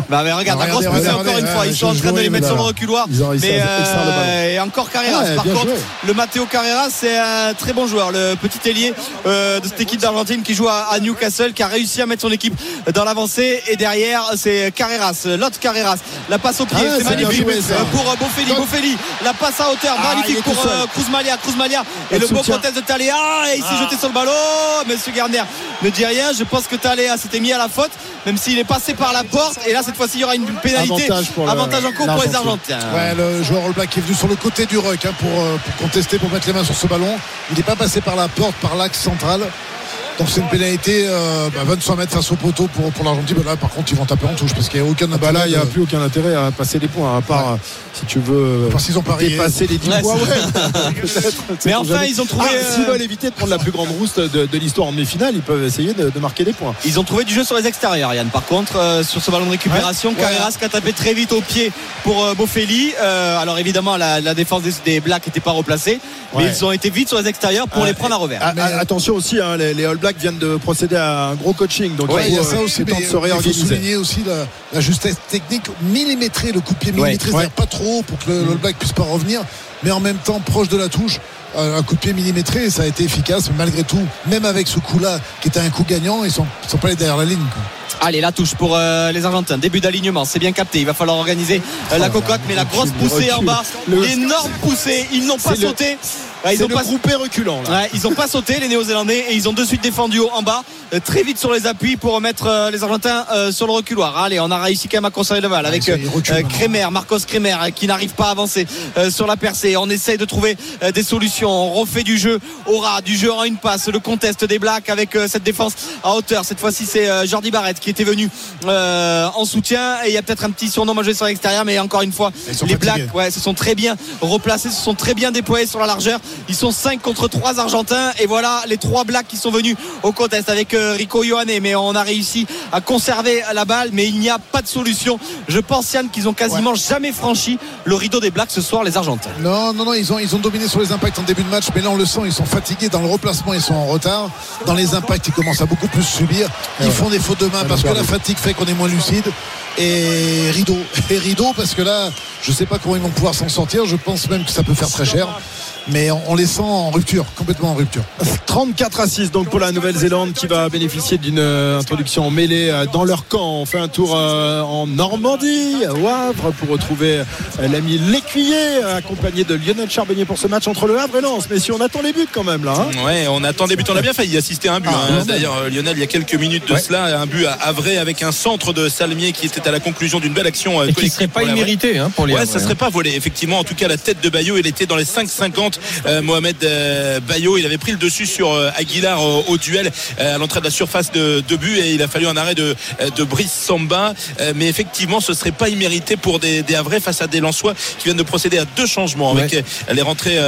bah mais regarde, la Regardez, grosse poussée regardez, encore une fois. ouais, Ils sont en train de les mettre sur le reculoir. Mais euh, et encore Carreras. Par contre, le Matteo Carreras, c'est un très bon joueur, le petit ailier euh, de cette équipe d'Argentine qui joue à, Newcastle, qui a réussi à mettre son équipe dans l'avancée. Et derrière, c'est Carreras, l'autre Carreras. La passe au pied, Ah, c'est c'est magnifique euh, pour euh, Bofelli. Bofelli, la passe à hauteur, Ah, magnifique pour euh, Cruz Malia. Cruz Malia Pas et le beau soutien. protège de Taléa. Et il s'est jeté sur le ballon. Monsieur Garner ne dit rien. Je pense que Taléa s'était mis à la faute, même s'il est passé par la porte. Et là, cette fois-ci, il y aura une pénalité. Avantage pour le- Avantage en cours pour les. Argentins. Ouais, le joueur All Black est venu sur le côté du ruck hein, pour, euh, pour contester, pour mettre les mains sur ce ballon. Il n'est pas passé par la porte, par l'axe central. Donc c'est une pénalité euh, bah, 25 mètres face au poteau pour, pour l'Argentine. Bah, là, par contre, ils vont taper en touche parce qu'il n'y a aucun Bah là, il n'y a de- plus aucun intérêt à passer les points, à part euh, si tu veux Parce qu'ils ont parié. dépasser les 10 Ouais, points. Ouais. Mais enfin, jamais. ils ont trouvé, Ah, euh, S'ils veulent éviter de prendre la plus grande rousse de, de l'histoire en demi-finale, ils peuvent essayer de, de marquer des points. Ils ont trouvé du jeu sur les extérieurs, Yann. Par contre, euh, sur ce ballon de récupération, Ouais. Carreras qui a tapé très vite au pied pour euh. Euh, alors évidemment, la, la défense des, des Blacks n'était pas replacée, mais ils ont été vite sur les extérieurs pour Ah, les prendre à revers. Ah, Mais- ah, attention aussi, hein, les, les All Blacks viennent de procéder à un gros coaching. Donc Ouais, il y a ça euh, aussi, temps de se il faut réorganiser. souligner aussi la, la justesse technique millimétrée, le coup de pied millimétré, Ouais, c'est-à-dire pas trop pour que le, le All Black puisse pas revenir, mais en même temps proche de la touche. Euh, Un coup de pied millimétré, et ça a été efficace, mais malgré tout, même avec ce coup-là, qui était un coup gagnant, ils sont, ils sont pas allés derrière la ligne. quoi. Allez, la touche pour euh, les Argentins. Début d'alignement, c'est bien capté. Il va falloir organiser euh, la Oh, cocotte, mais la grosse poussée en bas, l'énorme poussée. Ils n'ont pas sauté. Ouais, ils ont le pas groupé reculant là. Ouais, ils ont pas sauté les Néo-Zélandais et ils ont de suite défendu haut en bas euh, très vite sur les appuis pour remettre euh, les Argentins euh, sur le reculoir. Allez, on a réussi quand même à conserver le bal avec. Kremer, Marcos Kremer qui n'arrive pas à avancer sur la percée. On essaye de trouver des solutions. On refait du jeu au ras, du jeu en une passe, le contest des Blacks avec cette défense à hauteur. Cette fois-ci, c'est Jordi Barrett qui était venu en soutien et il y a peut-être un petit surnom à jouer sur l'extérieur, mais encore une fois, les fatigués. Blacks ouais, se sont très bien replacés, se sont très bien déployés sur la largeur. Ils sont 5 contre 3 Argentins et voilà les trois Blacks qui sont venus au contest avec euh, Rico Ioane. Mais on a réussi à conserver la balle, mais il n'y a pas de solution. Je pense Yann qu'ils ont quasiment jamais franchi le rideau des Blacks ce soir les Argentins. Non, non, non, ils ont, ils ont dominé sur les impacts en début de match, mais là on le sent, ils sont fatigués dans le replacement, ils sont en retard. Dans les impacts, ils commencent à beaucoup plus subir. Ils font des fautes de main parce que la fatigue fait qu'on est moins lucide. Et rideau, et rideau, parce que là, je sais pas comment ils vont pouvoir s'en sortir. Je pense même que ça peut faire très cher. Mais on, on les sent en rupture, complètement en rupture. 34 à 6 donc pour la Nouvelle-Zélande qui va bénéficier d'une euh, introduction en mêlée euh, dans leur camp. On fait un tour euh, en Normandie, au Havre, pour retrouver l'ami Lécuyer, accompagné de Lionel Charbonnier pour ce match entre le Havre et Lens. Mais si on attend les buts quand même là. hein. Ouais, on attend des buts. On a bien failli assister à un but. Ah, hein. non, D'ailleurs, Lionel, il y a quelques minutes de Ouais. cela, un but à Havre avec un centre de Salmier qui était à la conclusion d'une belle action Et qui collective serait pas immérité hein, pour Ouais, ça serait pas volé. Effectivement, en tout cas, la tête de Bayo, il était dans les 5,50. Euh, Mohamed euh, Bayo, il avait pris le dessus sur euh, Aguilar au, au duel euh, à l'entrée de la surface de, de but et il a fallu un arrêt de, de Brice Samba. Euh, mais effectivement, ce serait pas immérité pour des, des Havrais face à des Lensois qui viennent de procéder à deux changements avec Ouais. les rentrées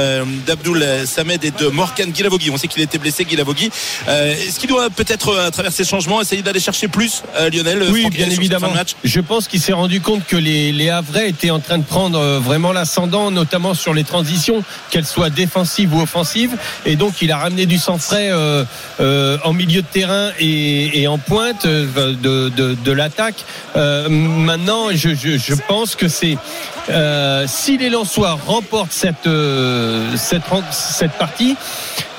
d'Abdoul Samed et de Morgan Guilavogui. On sait qu'il était blessé, Guilavogui. Euh, Est-ce qu'il doit peut-être, à travers ces changements, essayer d'aller chercher plus, euh, Lionel Oui, bien évidemment. de match? Je pense qu'il s'est rendu compte que les, les Havrais étaient en train de prendre euh, vraiment l'ascendant, notamment sur les transitions, qu'elles soient défensives ou offensives. Et donc, il a ramené du sang frais euh, euh, en milieu de terrain et, en pointe de, de, l'attaque. Maintenant, je, je, je pense que c'est si les Lensois remportent cette, cette, cette partie,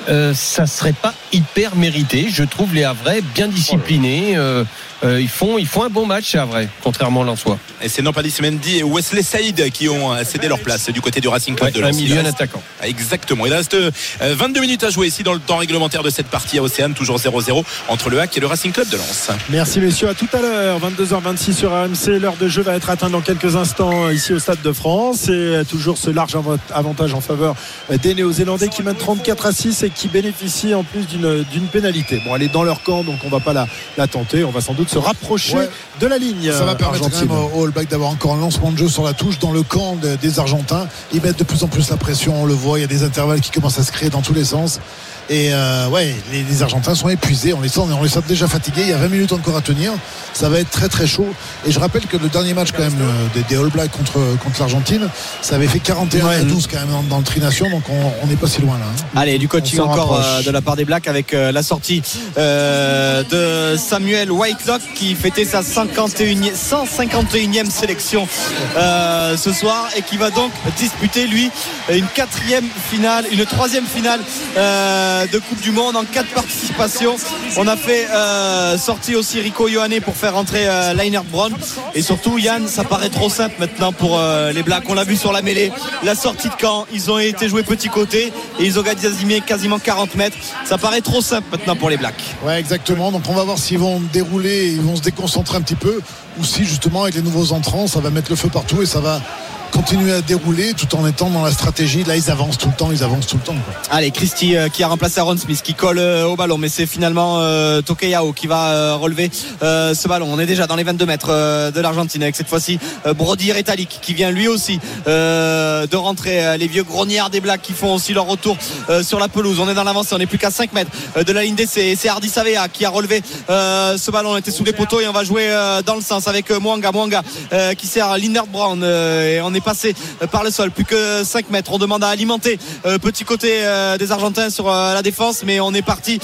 ça serait pas hyper mérité. Je trouve les Havrais bien disciplinés. euh, euh, ils font ils font un bon match, c'est vrai, contrairement aux Lensois. Et c'est Nampalis Mendy et Wesley Saïd qui ont euh, cédé leur place du côté du Racing Club Ouais, de un Lens. milieu, Il un reste- attaquant. Exactement. Il reste euh, 22 minutes à jouer ici dans le temps réglementaire de cette partie à Océane, toujours 0-0 entre le HAC et le Racing Club de Lens. Merci messieurs, à tout à l'heure, 22h26 sur AMC. L'heure de jeu va être atteinte dans quelques instants ici au Stade de France. Et toujours ce large av- avantage en faveur des Néo-Zélandais qui mènent 34 à 6 et qui bénéficient en plus d'une d'une pénalité. Bon, elle est dans leur camp, donc on va pas la, la tenter. On va sans doute se rapprocher Ouais. de la ligne. Ça va permettre argentine. quand même au All Black d'avoir encore un lancement de jeu sur la touche dans le camp de- des Argentins. Ils mettent de plus en plus la pression, on le voit, il y a des intervalles qui commencent à se créer dans tous les sens. Et euh, ouais, les, les Argentins sont épuisés. On les sent, on les sent déjà fatigués. Il y a 20 minutes encore à tenir. Ça va être très très chaud. Et je rappelle que le dernier match quand même euh, des, des All Blacks contre, contre l'Argentine, ça avait fait 41 à 12 quand même dans, dans le Trination. Donc on on n'est pas si loin là. hein. Allez, du coaching encore euh, de la part des Blacks avec euh, la sortie euh, de Samuel Whitelock qui fêtait sa 51e, 151e sélection euh, ce soir et qui va donc disputer lui une quatrième finale, une troisième finale euh, de Coupe du Monde en quatre participations. On a fait euh, sortir aussi Rico Ioane pour faire rentrer euh, Leinert Brown et surtout Yann, ça paraît trop simple maintenant pour euh, les Blacks. On l'a vu sur la mêlée, la sortie de camp, ils ont été joués petit côté et ils ont gagné quasiment 40 mètres. Ça paraît trop simple maintenant pour les Blacks. Ouais, exactement. Donc on va voir s'ils vont dérouler, ils vont se déconcentrer un petit peu, ou si justement avec les nouveaux entrants, ça va mettre le feu partout et ça va continuer à dérouler tout en étant dans la stratégie. Là, ils avancent tout le temps, ils avancent tout le temps. quoi. Allez, Christy euh, qui a remplacé Aaron Smith, qui colle euh, au ballon, mais c'est finalement euh, Tokeyao qui va euh, relever euh, ce ballon. On est déjà dans les 22 mètres de l'Argentine avec cette fois-ci Brody Retallick qui vient lui aussi de rentrer. les vieux grognards des Blacks qui font aussi leur retour sur la pelouse. On est dans l'avancée, on est plus qu'à 5 mètres de la ligne d'essai. C'est Hardy Savea qui a relevé ce ballon. On était sous les poteaux et on va jouer dans le sens avec Mwanga. Mwanga qui sert à Linnert Brown et on est passé euh, par le sol. Plus que 5 mètres. On demande à alimenter euh, petit côté euh, des Argentins sur la défense, mais on est parti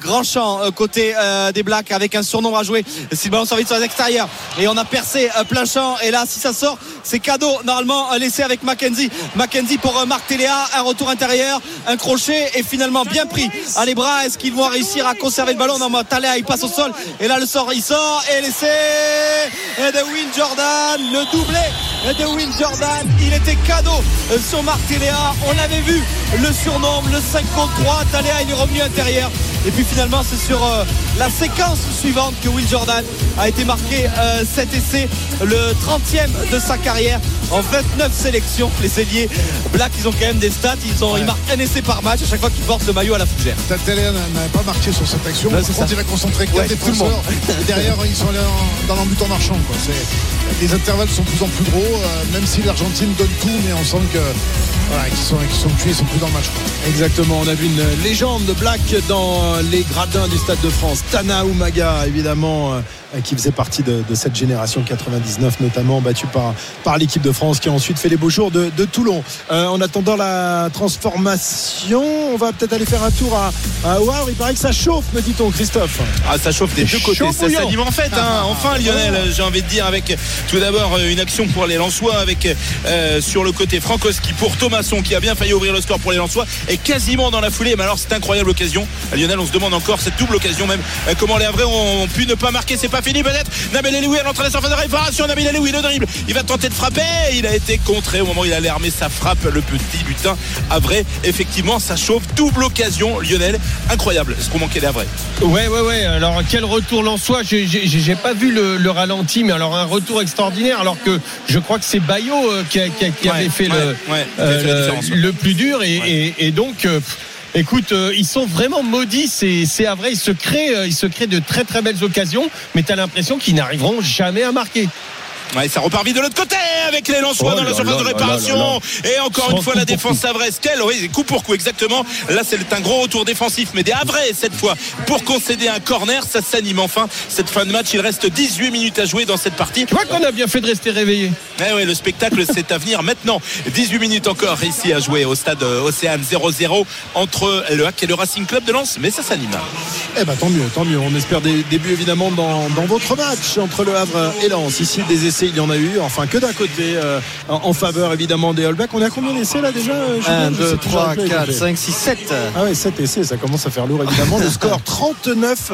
grand champ côté des Blacks avec un surnom à jouer. Si le ballon sort vite sur les extérieurs et on a percé plein champ. Et là, si ça sort, c'est cadeau normalement laissé avec Mackenzie. Mackenzie pour Marc Téléa, un retour intérieur, un crochet et finalement bien pris à les bras. Est-ce qu'ils vont réussir à conserver le ballon? Non, Téléa il passe au sol et là le sort, il sort et l'essai de Will Jordan, le doublé de Will Jordan. Il était cadeau euh, sur Marc Téléa. On l'avait vu, le surnombre, le 5 contre 3. Téléa il est revenu intérieur. Et puis finalement, c'est sur euh, la séquence suivante que Will Jordan a été marqué euh, cet essai, le 30e de sa carrière en 29 sélections. Les ailiers Black, ils ont quand même des stats. Ils, ont, ils marquent un essai par match à chaque fois qu'ils portent le maillot à la fougère. Tatalea n'avait pas marqué sur cette action. Ouais, Par c'est contre, ça. il a concentré Ouais, tout le défenseur. monde. Et derrière, ils sont allés en- dans l'embut en marchant. Quoi. C'est- Les intervalles sont de plus en plus gros, euh, même si l'Argentine donne tout, mais on sent que voilà, qu'ils sont, qu'ils sont plus, ils sont plus dans le match. quoi. Exactement, on a vu une légende de Black dans les gradins du Stade de France. Tana Umaga, évidemment, euh, qui faisait partie de, de cette génération 99, notamment battue par, par l'équipe de France, qui a ensuite fait les beaux jours de, de Toulon. Euh, en attendant la transformation, on va peut-être aller faire un tour à, à. Il paraît que ça chauffe, me dit-on, Christophe. Ah, ça chauffe des deux côtés. Ça s'anime en fait. hein. Enfin, Lionel, j'ai envie de dire, avec tout d'abord euh, une action pour les Lensois, avec euh, sur le côté Frankowski pour Thomasson qui a bien failli ouvrir le score pour les Lensois et quasiment dans la foulée. Mais alors, c'est incroyable occasion. Euh, Lionel, on se demande encore cette double occasion même. euh, comment les Havrais ont pu ne pas marquer. C'est pas fini peut-être. Nabil Eloui à l'entrée de la surface de réparation. Nabil le dribble. Il va tenter de frapper. Il a été contré au moment où il allait armer sa frappe. Le petit butin Havrais. Effectivement, ça chauffe. Double occasion, Lionel. Incroyable ce qu'on manquait Havrais. Ouais, ouais, ouais. Alors, quel retour l'Ansois J'ai pas vu le, le ralenti, mais alors un retour extraordinaire. Alors que je crois que c'est Bayo euh, qui, a- qui a- qui Ouais, avait fait ouais, le, ouais, qui a euh, fait le- plus dur. Et, et- et donc, euh, pff, écoute, euh, ils sont vraiment maudits. C'est à vrai. Ils se créent, euh, ils se créent de très très belles occasions, mais tu as l'impression qu'ils n'arriveront jamais à marquer. Ouais, ça repart vite de l'autre côté avec les Lensois Oh dans la surface de là réparation. là Et encore Sans une fois, la défense coup. Havraise. Quel, oui, coup pour coup, exactement. Là, c'est un gros retour défensif, mais des Havrais cette fois pour concéder un corner. Ça s'anime enfin. Cette fin de match, il reste 18 minutes à jouer dans cette partie. Tu vois qu'on a bien fait de rester réveillé. Eh ouais, le spectacle, c'est à venir maintenant. 18 minutes encore ici à jouer au stade euh, Océane 0-0 entre le HAC et le Racing Club de Lens, mais ça s'anime. Eh ben tant mieux, tant mieux. On espère des débuts évidemment dans, dans votre match entre le Havre et Lens. Ici, des essais, il y en a eu. Enfin, que d'un côté, euh, en, faveur évidemment des All Blacks. On est à combien d'essais là déjà euh, Julien 1, Je 2, sais plus, 3, j'arrive plus à 4, compter. 5, 6, 7. Ah ouais, 7 essais, ça commence à faire lourd évidemment. Le score 39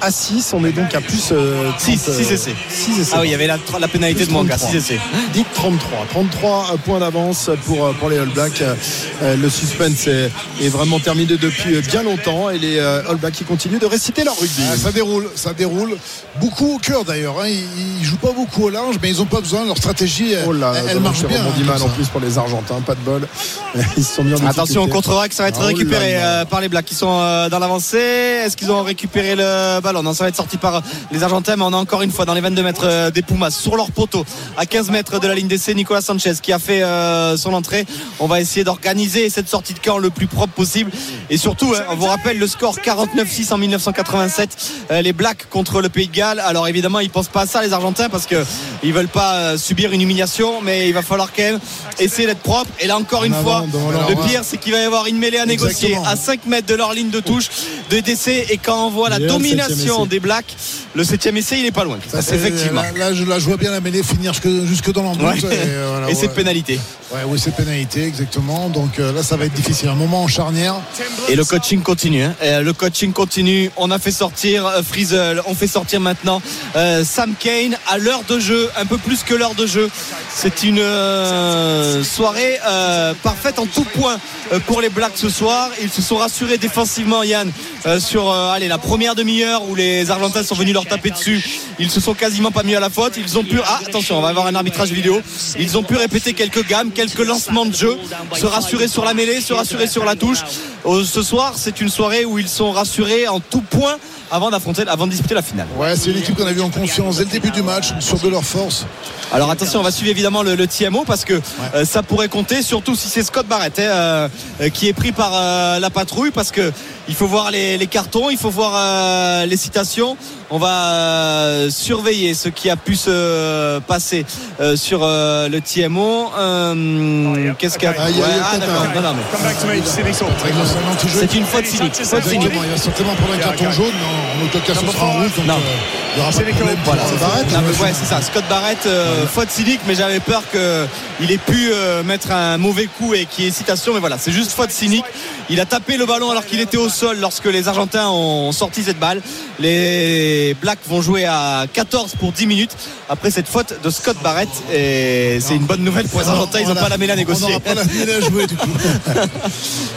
à 6. On est donc à plus. Euh, 6, 30, 6 essais. 6 essais. Ah oui, il y avait la, la pénalité de Manga, 6 essais. Dites 33. 33 points d'avance pour, pour les All Blacks. Euh, Le suspense est, est vraiment terminé depuis bien longtemps et les euh, All Blacks qui continuent de réciter leur rugby. Ah, ça déroule, ça déroule. Beaucoup au cœur d'ailleurs. hein. Ils, ils jouent pas beaucoup au large, mais ils n'ont pas besoin. Leur stratégie, Oh là, elle, elle marche bien. On dit hein, mal en plus pour les Argentins, pas de bol. Ils se sont mis en Attention, difficulté. contre-rack, ça va être Ah, récupéré oh là là. euh, par les Blacks qui sont euh, dans l'avancée. Est-ce qu'ils ont récupéré le ballon? Non, ça va être sorti par les Argentins, mais on a encore une fois dans les 22 mètres euh, des Pumas sur leur poteau, à 15 mètres de la ligne d'essai, Nicolas Sanchez qui a fait euh, son entrée. On va essayer d'organiser cette sortie de camp le plus propre possible. Et surtout, hein, on vous rappelle le score 49-6 en 1987, euh, les Blacks contre le Pays de Galles. Alors évidemment, ils pensent pas à ça, les Argentins, parce que ils veulent pas euh, subir une humiliation, mais il va falloir quand même essayer d'être propre. Et là encore une En fois, avant, le pire, c'est qu'il va y avoir une mêlée à négocier Exactement. à 5 mètres de leur ligne de touche de décès. Et quand on voit la domination des Blacks, le 7 essai, il est pas loin. Ça, c'est- effectivement. Là, là, je, là, je vois bien la mêlée finir jusque, jusque dans l'embut. Ouais. Et, euh, voilà, Et ouais. pénalité. Ouais, oui, c'est pénalité, exactement. Donc euh, là, ça va être difficile. Un moment en charnière. Et le coaching continue. hein. Euh, le coaching continue. On a fait sortir Frizzle. On fait sortir maintenant Sam Kane à l'heure de jeu, un peu plus que l'heure de jeu. C'est une euh, soirée euh, parfaite en tout point euh, pour les Blacks ce soir. Ils se sont rassurés défensivement, Yann, euh, sur euh, allez, la première demi-heure où les Argentins sont venus leur taper dessus. Ils se sont quasiment pas mis à la faute. Ils ont pu. Ah, attention, on va avoir un arbitrage vidéo. Ils ont pu répéter quelques gammes, quelques lancements de jeu, se rassurer sur la mêlée, se rassurer sur la touche. Euh, Ce soir, c'est une soirée où ils sont rassurés en tout point avant d'affronter, avant de disputer la finale. Ouais, c'est une équipe qu'on a vu en confiance dès le début du match, sur de leur force. Alors attention, on va suivre évidemment le, le TMO parce que euh, ça pourrait compter, surtout si c'est Scott Barrett hein, euh, qui est pris par euh, la patrouille parce que il faut voir les, cartons, il faut voir euh, les citations. On va euh, surveiller ce qui a pu se passer euh, sur euh, le TMO. Euh, Qu'est-ce qu'il y a Ah, y y ah, d'accord. Non, non, mais c'est une faute cynique. Faute cynique. Il va certainement prendre un carton jaune, en aucun cas ce sera en rouge, donc Non. euh, il n'y aura pas de problème Voilà. Barrett. Non, mais ouais, c'est ça. Scott Barrett, euh, faute cynique, mais j'avais peur qu'il ait pu euh, mettre un mauvais coup et qu'il y ait citation. Mais voilà, c'est juste faute cynique. Il a tapé le ballon alors qu'il était au sol lorsque les Argentins ont sorti cette balle. Les Blacks vont jouer à 14 pour 10 minutes après cette faute de Scott Barrett. Et c'est une bonne nouvelle pour les Argentins. Ils n'ont pas la mêlée à On négocier. n'aura pas la mêlée à jouer du coup.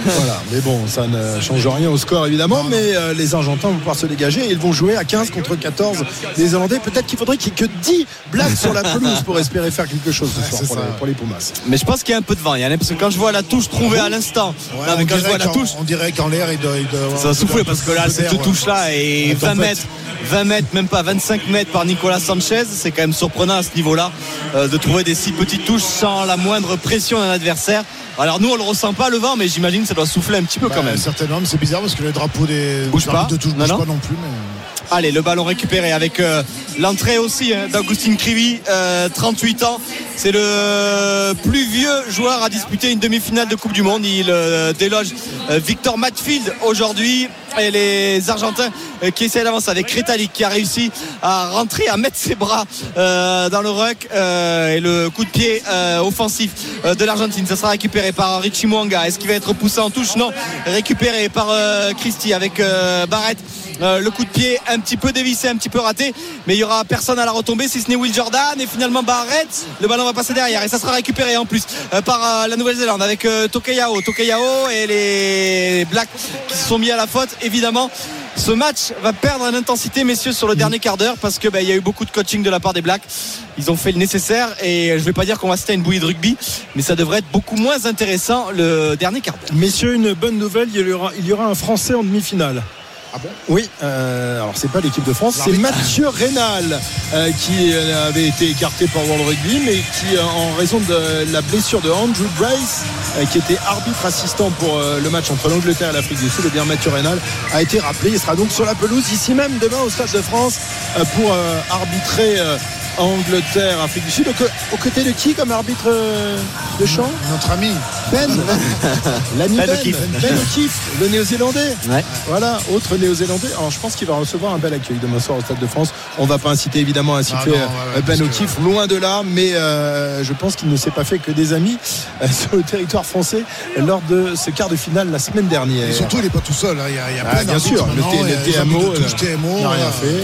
Voilà, mais bon, ça ne change rien au score évidemment, mais euh, les Argentins vont pouvoir se dégager et ils vont jouer à 15 contre 14 des Hollandais. Peut-être qu'il faudrait qu'il y ait que 10 blagues sur la pelouse pour espérer faire quelque chose ce soir pour les, pour les Pumas. Mais je pense qu'il y a un peu de vent, Yann, parce que quand je vois la touche trouvée à l'instant, Ouais, on, je vois dirait la qu'en- touche, on dirait qu'en l'air, il doit, il doit avoir Ça souffler parce que là, cette ouais. touche-là est La 20 tempête. mètres, 20 mètres, même pas 25 mètres par Nicolas Sanchez. C'est quand même surprenant à ce niveau-là euh, de trouver des si petites touches sans la moindre pression d'un adversaire. Alors nous, on le ressent pas le vent, mais j'imagine que ça doit souffler un petit peu Bah, quand même. Certainement, mais c'est bizarre parce que le drapeau des Bouge pas. de touche Non, bouge non. pas non plus. Mais... Allez, le ballon récupéré avec euh, l'entrée aussi hein, d'Augustin Crivi, euh, 38 ans. C'est le plus vieux joueur à disputer une demi-finale de Coupe du Monde. Il euh, déloge euh, Victor Matfield aujourd'hui. Et les Argentins euh, qui essaient d'avancer avec Kretalik qui a réussi à rentrer, à mettre ses bras euh, dans le ruck. euh, et le coup de pied offensif de l'Argentine. Ça sera récupéré par Richie Mwanga. Est-ce qu'il va être poussé en touche? Non. Récupéré par Christie avec Barrett. Le coup de pied un petit peu dévissé, un petit peu raté, mais il y aura personne à la retombée si ce n'est Will Jordan et finalement Barrett. Le ballon va passer derrière et ça sera récupéré en plus par la Nouvelle-Zélande avec Tokayao, Tokayao et les Blacks qui se sont mis à la faute. Évidemment, ce match va perdre en intensité, messieurs, sur le dernier quart d'heure parce que bah, y a eu beaucoup de coaching de la part des Blacks. Ils ont fait le nécessaire et je vais pas dire qu'on va citer une bouillie de rugby, mais ça devrait être beaucoup moins intéressant le dernier quart d'heure. Messieurs, une bonne nouvelle, il y aura un Français en demi-finale. Ah bon Oui, euh, alors c'est pas l'équipe de France, c'est. Mathieu Rénal euh, qui avait été écarté par World Rugby, mais qui, euh, en raison de la blessure de Andrew Brace, euh, qui était arbitre assistant pour le match entre l'Angleterre et l'Afrique du Sud, et bien Mathieu Rénal a été rappelé. Il sera donc sur la pelouse ici même demain au Stade de France pour arbitrer. euh, Angleterre, Afrique du Sud, aux, aux côtés de qui comme arbitre de champ Notre ami. Ben L'ami Ben Ben O'Keefe. Ben O'Keefe, le néo-zélandais Ouais. voilà, autre néo-zélandais. Alors je pense qu'il va recevoir un bel accueil demain soir au Stade de France. On va pas inciter évidemment à Ah non, ouais, ouais, Ben que- O'Keefe, loin de là, mais euh, je pense qu'il ne s'est pas fait que des amis euh, sur le territoire français lors de ce quart de finale la semaine dernière. Et surtout, il n'est pas tout seul. hein. Il y a, il y a Ah, plein bien sûr, le, T- il TMO, de touche euh, n'a rien fait.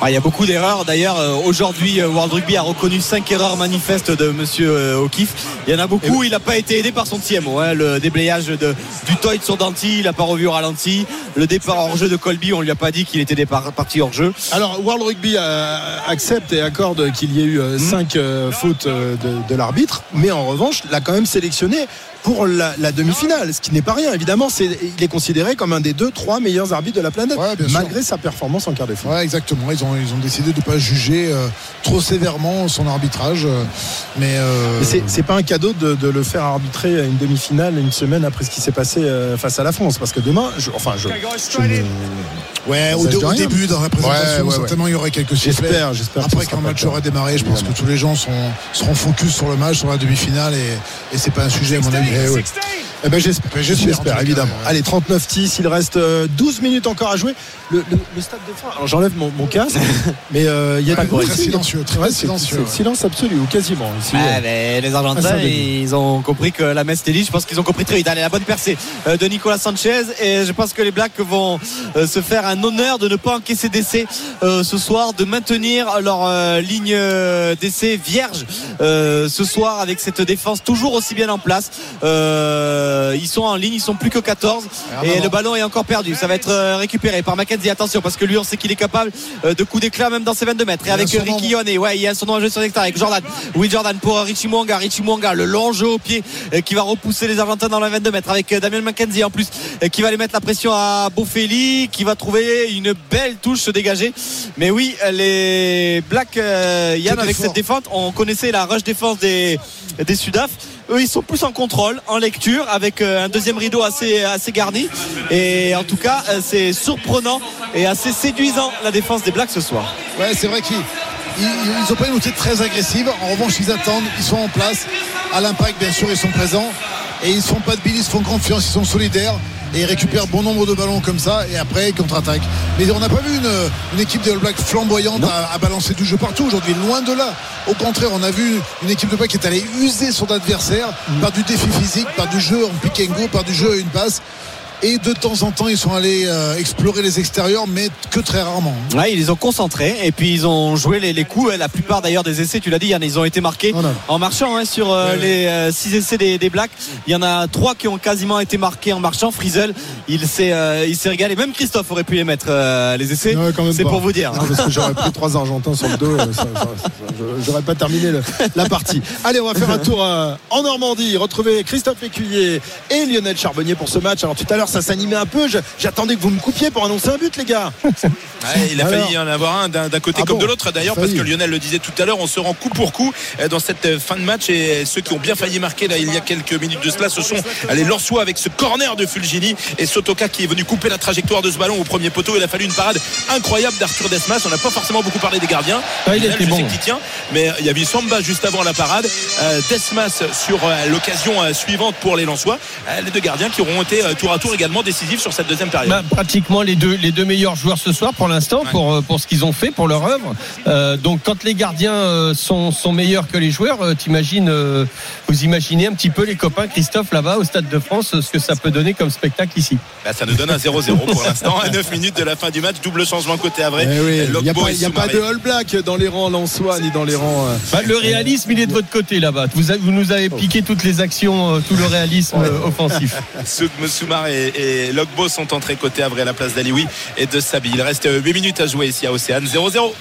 Ah, il y a beaucoup d'erreurs. D'ailleurs, aujourd'hui, World Rugby a reconnu cinq erreurs manifestes de Monsieur O'Keefe. Il y en a beaucoup. Il n'a pas été aidé par son TMO. Hein. Le déblayage de, du Toit sur Danti, il n'a pas revu au ralenti. Le départ hors jeu de Colby, on lui a pas dit qu'il était départ, parti hors jeu. Alors, World Rugby euh, accepte et accorde qu'il y ait eu 5 fautes euh, de, de l'arbitre, mais en revanche, l'a quand même sélectionné pour la, la demi-finale, ce qui n'est pas rien. Évidemment, c'est, il est considéré comme un des deux, trois meilleurs arbitres de la planète, Ouais, bien sûr. malgré sa performance en quart de finale. Ouais, exactement. Ils ont, ils ont décidé de ne pas juger euh, trop sévèrement son arbitrage. euh, mais euh, Mais c'est, c'est pas un cadeau de, de le faire arbitrer à une demi-finale une semaine après ce qui s'est passé euh, face à la France. Parce que demain, je- enfin, je, je me- ouais, au, début, dans la présentation, Ouais, ouais, ouais. certainement, il y aurait quelques sifflets. j'espère, j'espère. Après, sera quand le pas match le aurait démarré, je pense que tous les gens sont, seront focus sur le match, sur la demi-finale, et, et c'est pas un sujet, à mon avis. Eh oui. Eh ben, j'espère, j'espère, évidemment. ouais. Allez, 39 10 il reste euh, 12 minutes encore à jouer. Le, le- le stade de France. Alors j'enlève mon, mon casque, mais euh, il y a Pas. Très silencieux, très silencieux, ouais. Silence absolu ou quasiment. Ici, euh. mais les Ah, Argentins, ils ont compris que la messe était libre. Je pense qu'ils ont compris très vite. Allez, la bonne percée euh, de Nicolas Sanchez. Et je pense que les Blacks vont euh, se faire un honneur de ne pas encaisser d'essai euh, ce soir, de maintenir leur euh, ligne euh, d'essai vierge euh, ce soir avec cette défense toujours aussi bien en place. Euh, ils sont en ligne, ils sont plus que 14 Ah, et le ballon est encore perdu. Ça va être euh, récupéré par Mackenzie. Attention parce que lui, on sait qu'il est capable euh, de coups d'éclat même dans ses 22 mètres. Et avec euh, Ricky. Yone, ouais, il y a son nom à jouer sur l'extérieur avec Jordan. Oui, Jordan pour Richie Mwanga. Richie Mwanga, le long jeu au pied qui va repousser les Argentins dans la 22 mètres avec Damien McKenzie en plus qui va aller mettre la pression à Boffelli qui va trouver une belle touche se dégager. Mais oui, les Blacks, euh, Yann, avec fort. cette défense, on connaissait la rush défense des, des Sudaf. Eux, ils sont plus en contrôle, en lecture, avec euh, un deuxième rideau assez, garni. Et en tout cas, euh, c'est surprenant et assez séduisant la défense des Blacks ce soir. Ouais, c'est vrai qu'ils n'ont pas une outil très agressive. En revanche, ils attendent, ils sont en place. À l'impact, bien sûr, ils sont présents. Et ils ne font pas de billes, ils se font confiance, ils sont solidaires. Et ils récupèrent bon nombre de ballons comme ça. Et après, ils contre-attaquent. Mais on n'a pas vu une, une équipe des All Blacks flamboyante à, à balancer du jeu partout aujourd'hui. Loin de là. Au contraire, on a vu une équipe de Blacks qui est allée user son adversaire par du défi physique, par du jeu en pick and go, par du jeu à une passe. Et de temps en temps, ils sont allés euh, explorer les extérieurs, mais que très rarement. Ouais, ils les ont concentrés et puis ils ont joué les, les coups. La plupart d'ailleurs des essais, tu l'as dit, Yann, ils ont été marqués Voilà. en marchant hein, sur euh, Ouais, les 6 essais des, des Blacks. Il y en a trois qui ont quasiment été marqués en marchant. Frizel, il s'est euh, il s'est régalé. Même Christophe aurait pu les mettre euh, les essais. Ouais, C'est pour vous dire. Non, parce que j'aurais pris trois Argentins sur le dos, euh, j'aurais pas terminé le- la partie. Allez, on va faire un tour euh, en Normandie, retrouver Christophe Écuyer et Lionel Charbonnier pour ce match. Alors tout à l'heure, ça s'animait un peu. J'attendais que vous me coupiez pour annoncer un but, les gars. Ouais, il a Alors failli y en avoir un d'un côté Ah comme bon de l'autre d'ailleurs parce que Lionel le disait tout à l'heure on se rend coup pour coup euh, dans cette euh, fin de match et ceux qui ont bien failli marquer là il y a quelques minutes de cela ce sont les Lorsois avec ce corner de Fulgini et Sotoka qui est venu couper la trajectoire de ce ballon au premier poteau. Il a fallu une parade incroyable d'Arthur Desmas. On n'a pas forcément beaucoup parlé des gardiens. Ah, il Lionel, était je bon. sais qu'il tient mais il y avait Samba juste avant la parade. Euh, Desmas sur l'occasion suivante pour les Lensois les deux gardiens qui auront été tour à tour également décisifs sur cette deuxième période Bah, pratiquement les deux, les deux meilleurs joueurs ce soir pour l'instant, Ouais. pour, euh, pour ce qu'ils ont fait, pour leur œuvre. Euh, donc quand les gardiens euh, sont, sont meilleurs que les joueurs, t'imagines, euh, vous imaginez un petit peu les copains Christophe là-bas au Stade de France, ce que ça peut donner comme spectacle ici. Bah, ça nous donne un 0-0 pour l'instant à 9 minutes de la fin du match double changement côté Avril Eh oui, il n'y a, pas, et il y a pas Soumaré. de All Black dans les rangs lensois ni dans les rangs. euh, Bah, le réalisme, il est de votre côté là-bas. Vous, vous nous avez piqué toutes les actions, tout le réalisme offensif. Soukme Soumar et, et Logbo sont entrés côté Avril à la place d'Alioui et de Sabi. Il reste 8 minutes à jouer ici à Océane 0-0.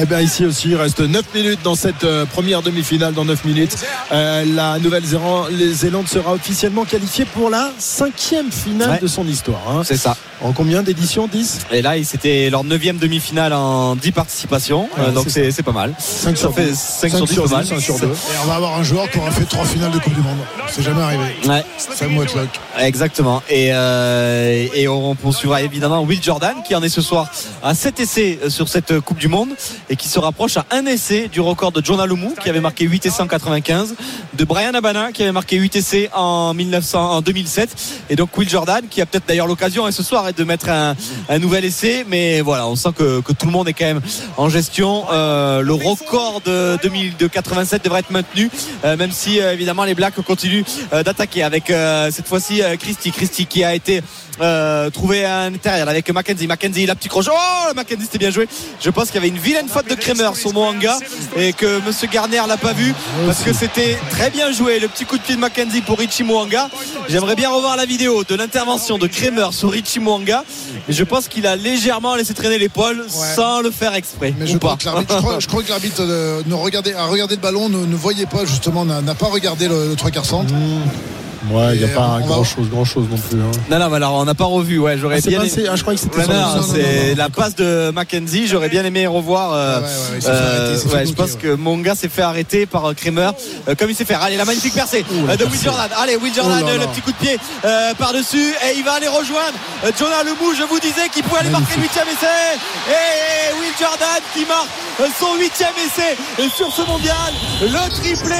Eh bien ici aussi, il reste 9 minutes dans cette euh, première demi-finale dans 9 minutes. Euh, la Nouvelle-Zélande sera officiellement qualifiée pour la cinquième finale Ouais. de son histoire. hein. C'est ça. En combien d'éditions 10 Et là, c'était leur neuvième demi-finale en 10 participations. Ouais, Euh, donc c'est pas mal. 5 Ça sur fait 10. 5 sur 10, pas mal. 5 sur 2. Et on va avoir un joueur qui aura fait trois finales de Coupe du Monde. C'est jamais arrivé. Ouais. Sam Whitlock. Exactement. Et, euh, et on poursuivra évidemment Will Jordan qui en est ce soir à 7 essais sur cette Coupe du Monde et qui se rapproche à un essai du record de John Alomou qui avait marqué 8 essais en 95, de Brian Abana qui avait marqué 8 essais en, 1900, en 2007 et donc Will Jordan qui a peut-être d'ailleurs l'occasion et ce soir de mettre un, nouvel essai. Mais voilà, on sent que, tout le monde est quand même en gestion. Euh, le record de 2000, de 87 devrait être maintenu, euh, même si euh, évidemment les Blacks continuent d'attaquer avec cette fois-ci Christy. Christy qui a été euh, trouvé à l'intérieur avec Mackenzie. Mackenzie, la petite crochet. Oh, Mackenzie, c'était bien joué. Je pense qu'il y avait une vilaine faute de Kremer sur Mohanga et que Monsieur Garner l'a pas vu parce que c'était très bien joué. Le petit coup de pied de Mackenzie pour Richie Mohanga. J'aimerais bien revoir la vidéo de l'intervention de Kremer sur Richie Mohanga. Et je pense qu'il a légèrement laissé traîner l'épaule sans le faire exprès. Mais ou je pas. crois, que l'arbitre, je, crois, je crois que l'arbitre euh, ne regardait, a regardé le ballon, ne, ne voyait pas justement, n'a pas regardé le, le trois quarts centre. Ouais, il n'y a pas va- grand chose, grand chose non plus. hein. Non, non, mais alors on n'a pas revu. Ouais, j'aurais Ah, c'est bien. passé. Ah, je croyais que c'était Ouais, sur le- non, non, non, c'est la passe de Mackenzie. J'aurais bien aimé revoir. euh, Ah ouais, ouais, s'est fait euh, s'est fait ouais, je pense que Monga s'est fait arrêter par euh, Kramer euh, comme il sait faire. Allez, la magnifique percée euh, de Will Jordan. Allez, Will Jordan, Oh là euh, là. le petit coup de pied euh, par-dessus et il va aller rejoindre euh, Jonah Lemou. Je vous disais qu'il pouvait aller marquer le huitième essai. Et Will Jordan qui marque euh, son huitième essai euh, sur ce mondial. Le triplé.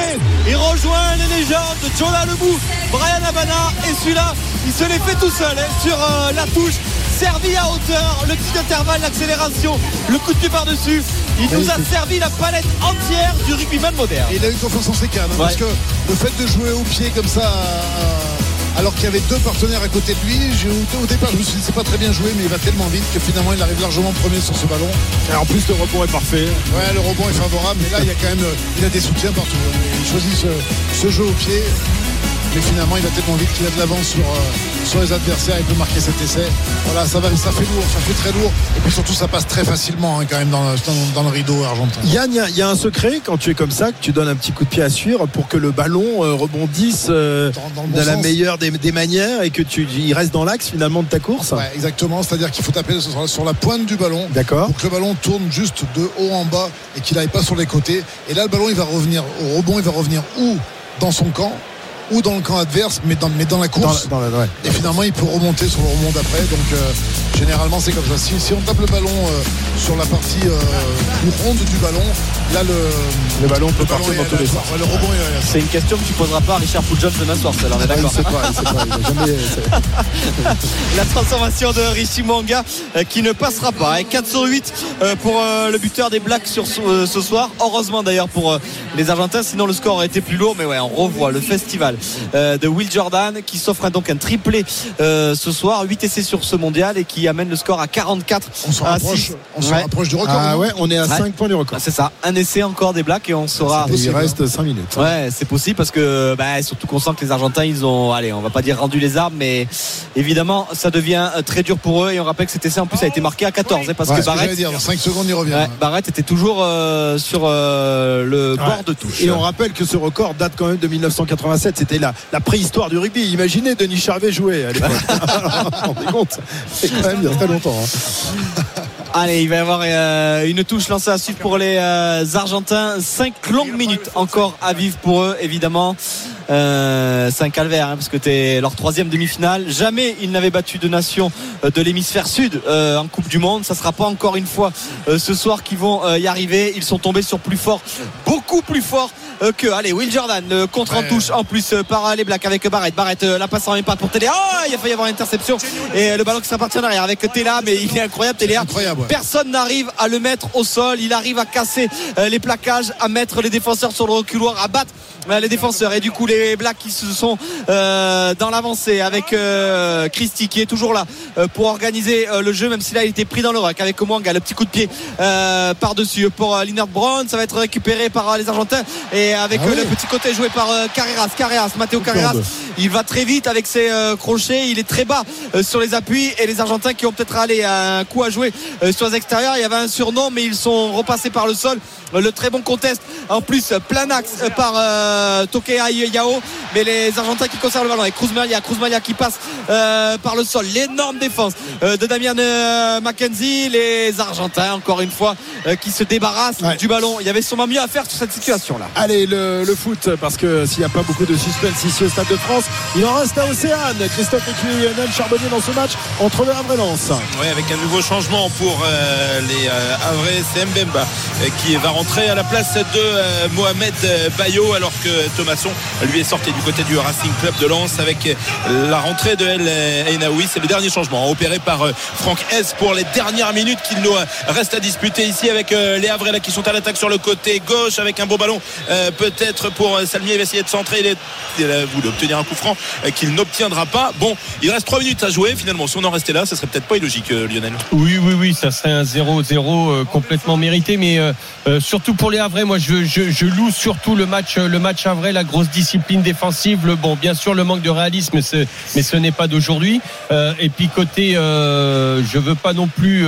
Il rejoint les légendes de Jonah Lemou, Brian Habana et celui-là, il se l'est fait tout seul hein, sur euh, la touche servi à hauteur, le petit intervalle, l'accélération, le coup de pied par-dessus. Il nous a servi la palette entière du rugbyman moderne. Et il a eu confiance en ses cannes. hein, Parce que le fait de jouer au pied comme ça, euh, alors qu'il y avait deux partenaires à côté de lui, j'ai- au, au départ je me suis dit c'est pas très bien joué, mais il va tellement vite que finalement il arrive largement premier sur ce ballon. Et en plus, le rebond est parfait. Ouais, le rebond est favorable, mais là il y a quand même, euh, il a des soutiens partout. Il choisit ce, ce jeu au pied. Mais finalement, il va tellement vite qu'il a de l'avance sur, euh, sur les adversaires. Il peut marquer cet essai. Voilà, ça, va, ça fait lourd, ça fait très lourd. Et puis surtout, ça passe très facilement hein, quand même dans, le- dans- dans le rideau argentin. Yann, il y a- il y, a un secret quand tu es comme ça, que tu donnes un petit coup de pied à suivre pour que le ballon euh, rebondisse euh, Dans- bon de la meilleure des, des manières et que tu il reste dans l'axe finalement de ta course? Ouais, exactement. C'est-à-dire qu'il faut taper sur, la- sur la pointe du ballon. D'accord. pour que le ballon tourne juste de haut en bas et qu'il n'aille pas sur les côtés. Et là, le ballon, il va revenir au rebond, il va revenir ou dans son camp ou dans le camp adverse, mais dans, mais dans la Dans, course. dans la- ouais. Et finalement, il peut remonter sur le rebond d'après. Donc, euh, généralement, c'est comme ça. Si, si on tape le ballon euh, sur la partie euh, ronde du ballon, là, le, Le ballon peut le ballon partir dans tous les sens. Ouais. C'est une question que tu poseras pas à Richard Pouljon demain soir, celle-là, on est il d'accord. sait pas, il sait pas, il a jamais- c'est- La transformation de Richie Manga euh, qui ne passera pas. Et 4 sur 8 euh, pour euh, le buteur des Blacks sur ce, euh, ce soir. Heureusement d'ailleurs pour euh, les Argentins, sinon le score aurait été plus lourd. Mais ouais, on revoit le festival euh, de Will Jordan qui s'offre donc un triplé euh, ce soir. 8 essais sur ce mondial et qui amène le score à 44 On se à rapproche, 6. on se Ouais. rapproche du record. Ah ouais, on est à Ouais. 5 points du record. Ah, C'est ça, un essai encore des Blacks et on saura. Et il possible, reste 5 minutes. Ouais, c'est possible parce que bah, surtout qu'on sent que les Argentins, ils ont, allez, on va pas dire rendu les armes, mais évidemment, ça devient euh, très dur pour eux. Et on rappelle que cet essai en plus a été marqué à 14, hein, parce Ouais, que c'est ce que Barrett, j'allais dire. Dans 5 secondes, il revient. ouais, Barrett était toujours euh, sur euh, le bord de touche. Et on rappelle que ce record date quand même de 1987. C'était la, la préhistoire du rugby. Imaginez Denis Charvet jouer à l'époque. On vous rendez compte C'est quand même il y a très longtemps. hein. Allez, il va y avoir euh, une touche lancée à suivre pour les euh, Argentins. 5 longues minutes encore à vivre pour eux, évidemment. Euh, c'est un calvaire, hein, parce que t'es leur troisième demi-finale. Jamais ils n'avaient battu de nation de l'hémisphère sud en Coupe du Monde. Ça sera pas encore une fois ce soir qu'ils vont y arriver. Ils sont tombés sur plus fort, beaucoup plus fort que. Allez, Will Jordan, le contre en touche en plus euh, par euh, les Blacks avec Barrett. Barrett, euh, la passe en même pas pour Télé. Oh, il a failli y avoir une interception. Et euh, le ballon qui s'appartient en arrière avec Tela, mais il est incroyable, Téléa. Incroyable, ouais. Personne n'arrive à le mettre au sol. Il arrive à casser euh, les plaquages, à mettre les défenseurs sur le reculoir, à battre euh, les défenseurs. Et du coup, les Blacks qui se sont euh, dans l'avancée avec euh, Christy qui est toujours là euh, pour organiser euh, le jeu, même si là il était pris dans le ruck avec Omwanga, le petit coup de pied euh, par-dessus pour euh, Linard Brown. Ça va être récupéré par euh, les Argentins et avec Ah euh, oui. le petit côté joué par euh, Carreras. Carreras, Matteo Carreras. Il va très vite avec ses euh, crochets. Il est très bas sur les appuis et les Argentins qui ont peut-être allé un coup à jouer sur les extérieurs. Il y avait un surnom, mais ils sont repassés par le sol. Le très bon contest en plus plein axe par euh, Tokea Yao mais les Argentins qui conservent le ballon avec Cruz Malia Cruz Malia qui passe euh, par le sol l'énorme défense euh, de Damien Mackenzie les Argentins encore une fois qui se débarrassent Ouais. du ballon il y avait sûrement mieux à faire sur cette situation là Allez, le, foot, parce que s'il n'y a pas beaucoup de suspense ici au Stade de France, il en reste à Océane. Christophe et Lionel Charbonnier dans ce match entre le Havre et Lens. Oui, avec un nouveau changement pour euh, les euh, Havrais, c'est Mbemba euh, qui va rentrer à la place de euh, Mohamed Bayo alors que Thomasson lui est sorti du côté du Racing Club de Lens avec la rentrée de El Enaoui. C'est le dernier changement opéré par Franck S pour les dernières minutes qu'il nous reste à disputer ici avec les Havres qui sont à l'attaque sur le côté gauche avec un beau ballon peut-être pour Salmier il va essayer de centrer il, il a voulu obtenir un coup franc qu'il n'obtiendra pas. Bon il reste 3 minutes à jouer finalement. Si on en restait là ça serait peut-être pas illogique Lionel. Oui oui oui ça serait un 0-0 complètement mérité mais surtout pour les Havrais moi je, loue surtout le match le match Havrais la grosse discipline défensive bon bien sûr le manque de réalisme mais ce n'est pas d'aujourd'hui. Et puis côté je veux pas non plus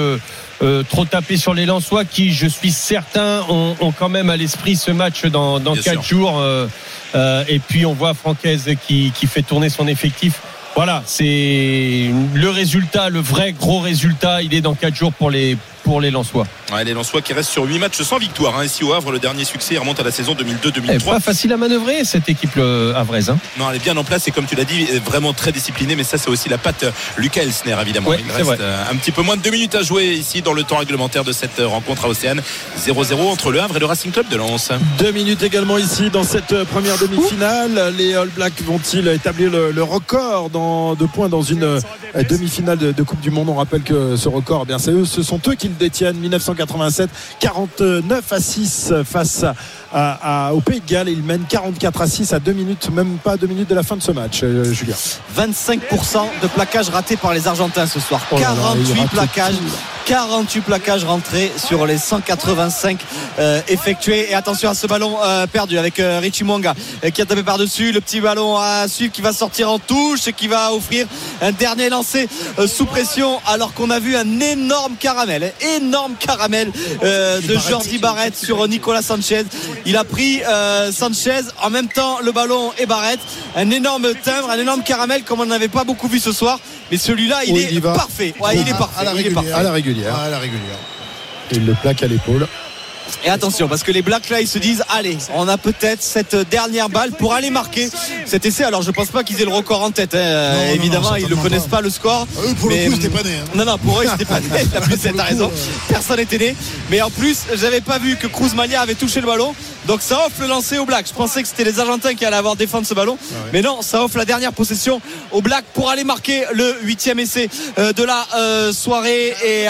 euh, trop taper sur les Lensois qui, je suis certain, ont, ont quand même à l'esprit ce match dans, dans quatre jours. Euh, euh, et puis on voit Francaise qui, qui fait tourner son effectif. Voilà, c'est le résultat, le vrai gros résultat. Il est dans quatre jours pour les pour les Lensois. Ouais, les Lensois qui restent sur 8 matchs sans victoire. Hein. Ici au Havre, le dernier succès remonte à la saison 2002-2003. Pas facile à manœuvrer cette équipe havraise. Hein. Non, elle est bien en place et comme tu l'as dit, vraiment très disciplinée. Mais ça, c'est aussi la patte Lucas Elsner, évidemment. Il reste euh, un petit peu moins de 2 minutes à jouer ici dans le temps réglementaire de cette rencontre à Océane. 0-0 entre le Havre et le Racing Club de Lens. Deux minutes également ici dans cette euh, première demi-finale. Les All Blacks vont-ils établir le, record dans, de points dans une euh, demi-finale de, Coupe du Monde? On rappelle que ce record, eh bien, c'est eux, ce sont eux qui le détiennent. 1987, 49 à 6 face à, au Pays de Galles. Il mène 44 à 6 à 2 minutes, même pas 2 minutes de la fin de ce match, euh, Julien. 25% de plaquages ratés par les Argentins ce soir. 48 plaquages. 48 plaquages rentrés sur les 185 euh, effectués. Et attention à ce ballon euh, perdu avec euh, Richie Mwanga qui a tapé par-dessus. Le petit ballon à suivre qui va sortir en touche et qui va offrir un dernier lancé sous pression alors qu'on a vu un énorme caramel, énorme caramel de Jordi Barrett sur Nicolas Sanchez. Il a pris Sanchez en même temps le ballon et Barrett. Un énorme timbre, un énorme caramel comme on n'avait pas beaucoup vu ce soir. Mais celui-là, il, est parfait. il est parfait. À la régulière. À la régulière. il le plaque à l'épaule. Et attention, parce que les Blacks là, ils se disent allez, on a peut-être cette dernière balle pour aller marquer cet essai. Alors, je pense pas qu'ils aient le record en tête. Hein. Évidemment, ils ne connaissent pas. le score. Ah, eux, pour le coup, c'était pas né. Hein. Non, non, pour eux, c'était pas né. T'as raison. Personne n'était né. Mais en plus, j'avais pas vu que Cruz Mania avait touché le ballon. Donc, ça offre le lancer aux Blacks. Je pensais que c'était les Argentins qui allaient avoir défendre ce ballon. Ah Mais non, ça offre la dernière possession aux Blacks pour aller marquer le huitième essai euh, de la euh, soirée et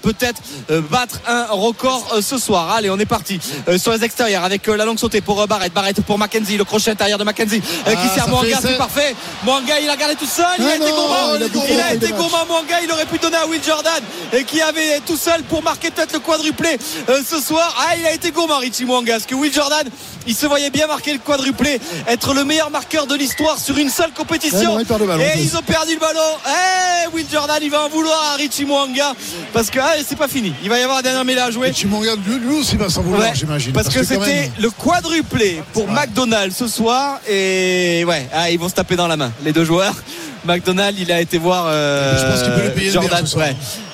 peut-être euh, battre un record ce soir. Allez, on est parti sur les extérieurs avec la longue sautée pour Barrett. Barrett pour Mackenzie, le crochet intérieur de Mackenzie qui ah, sert Mwanga, c'est parfait. Mwanga, il a gardé tout seul. Il a été gourmand. Il a, été gourmand. Mwanga, il aurait pu donner à Will Jordan et qui avait tout seul pour marquer peut-être le quadruplé ce soir. Ah, il a été gourmand, Richie Mwanga. Parce que Will Jordan, il se voyait bien marquer le quadruplé, être le meilleur marqueur de l'histoire sur une seule compétition. et ils ont perdu le ballon. Eh, Will Jordan, il va en vouloir à Richie Mwanga parce que ah, c'est pas fini. Il va y avoir un dernier mêlée à jouer. Richie Mwanga, lui aussi va s'en vouloir, j'imagine. Parce, que, c'était le quadruplé pour McDonald's ce soir et ouais, ah, ils vont se taper dans la main, les deux joueurs. McDonald, il a été voir Jordan.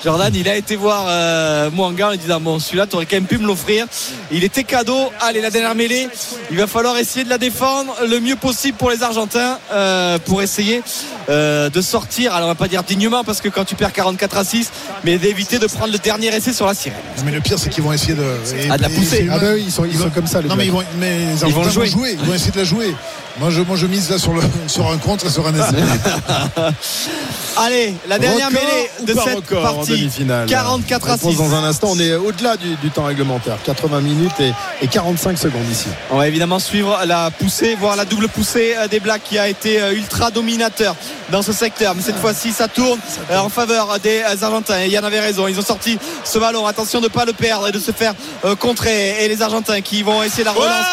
Jordan, il a été voir euh, Mwanga en lui disant bon, celui-là, tu aurais quand même pu me l'offrir. Il était cadeau. Allez, la dernière mêlée, il va falloir essayer de la défendre le mieux possible pour les Argentins euh, pour essayer euh, de sortir. Alors, on va pas dire dignement parce que quand tu perds 44 à 6, mais d'éviter de prendre le dernier essai sur la sirène. mais le pire, c'est qu'ils vont essayer de, ah, la pousser. Ah, oui, ils sont, ils sont comme ça. Les non, mais ils vont, mais les Argentins vont, jouer. Ils vont essayer de la jouer. Moi je, moi, je mise là sur, le, sur un contre et sur un essai. Allez, la dernière mêlée de cette partie. 44 à 6. Dans un instant, on est au-delà du, temps réglementaire. 80 minutes et, 45 secondes ici. On va évidemment suivre la poussée, voir la double poussée euh, des Blacks qui a été euh, ultra dominateur dans ce secteur. Mais cette fois-ci, ça tourne euh, en faveur des Argentins. Et Yann avait raison. Ils ont sorti ce ballon. Attention de ne pas le perdre et de se faire contrer. Et les Argentins qui vont essayer la relance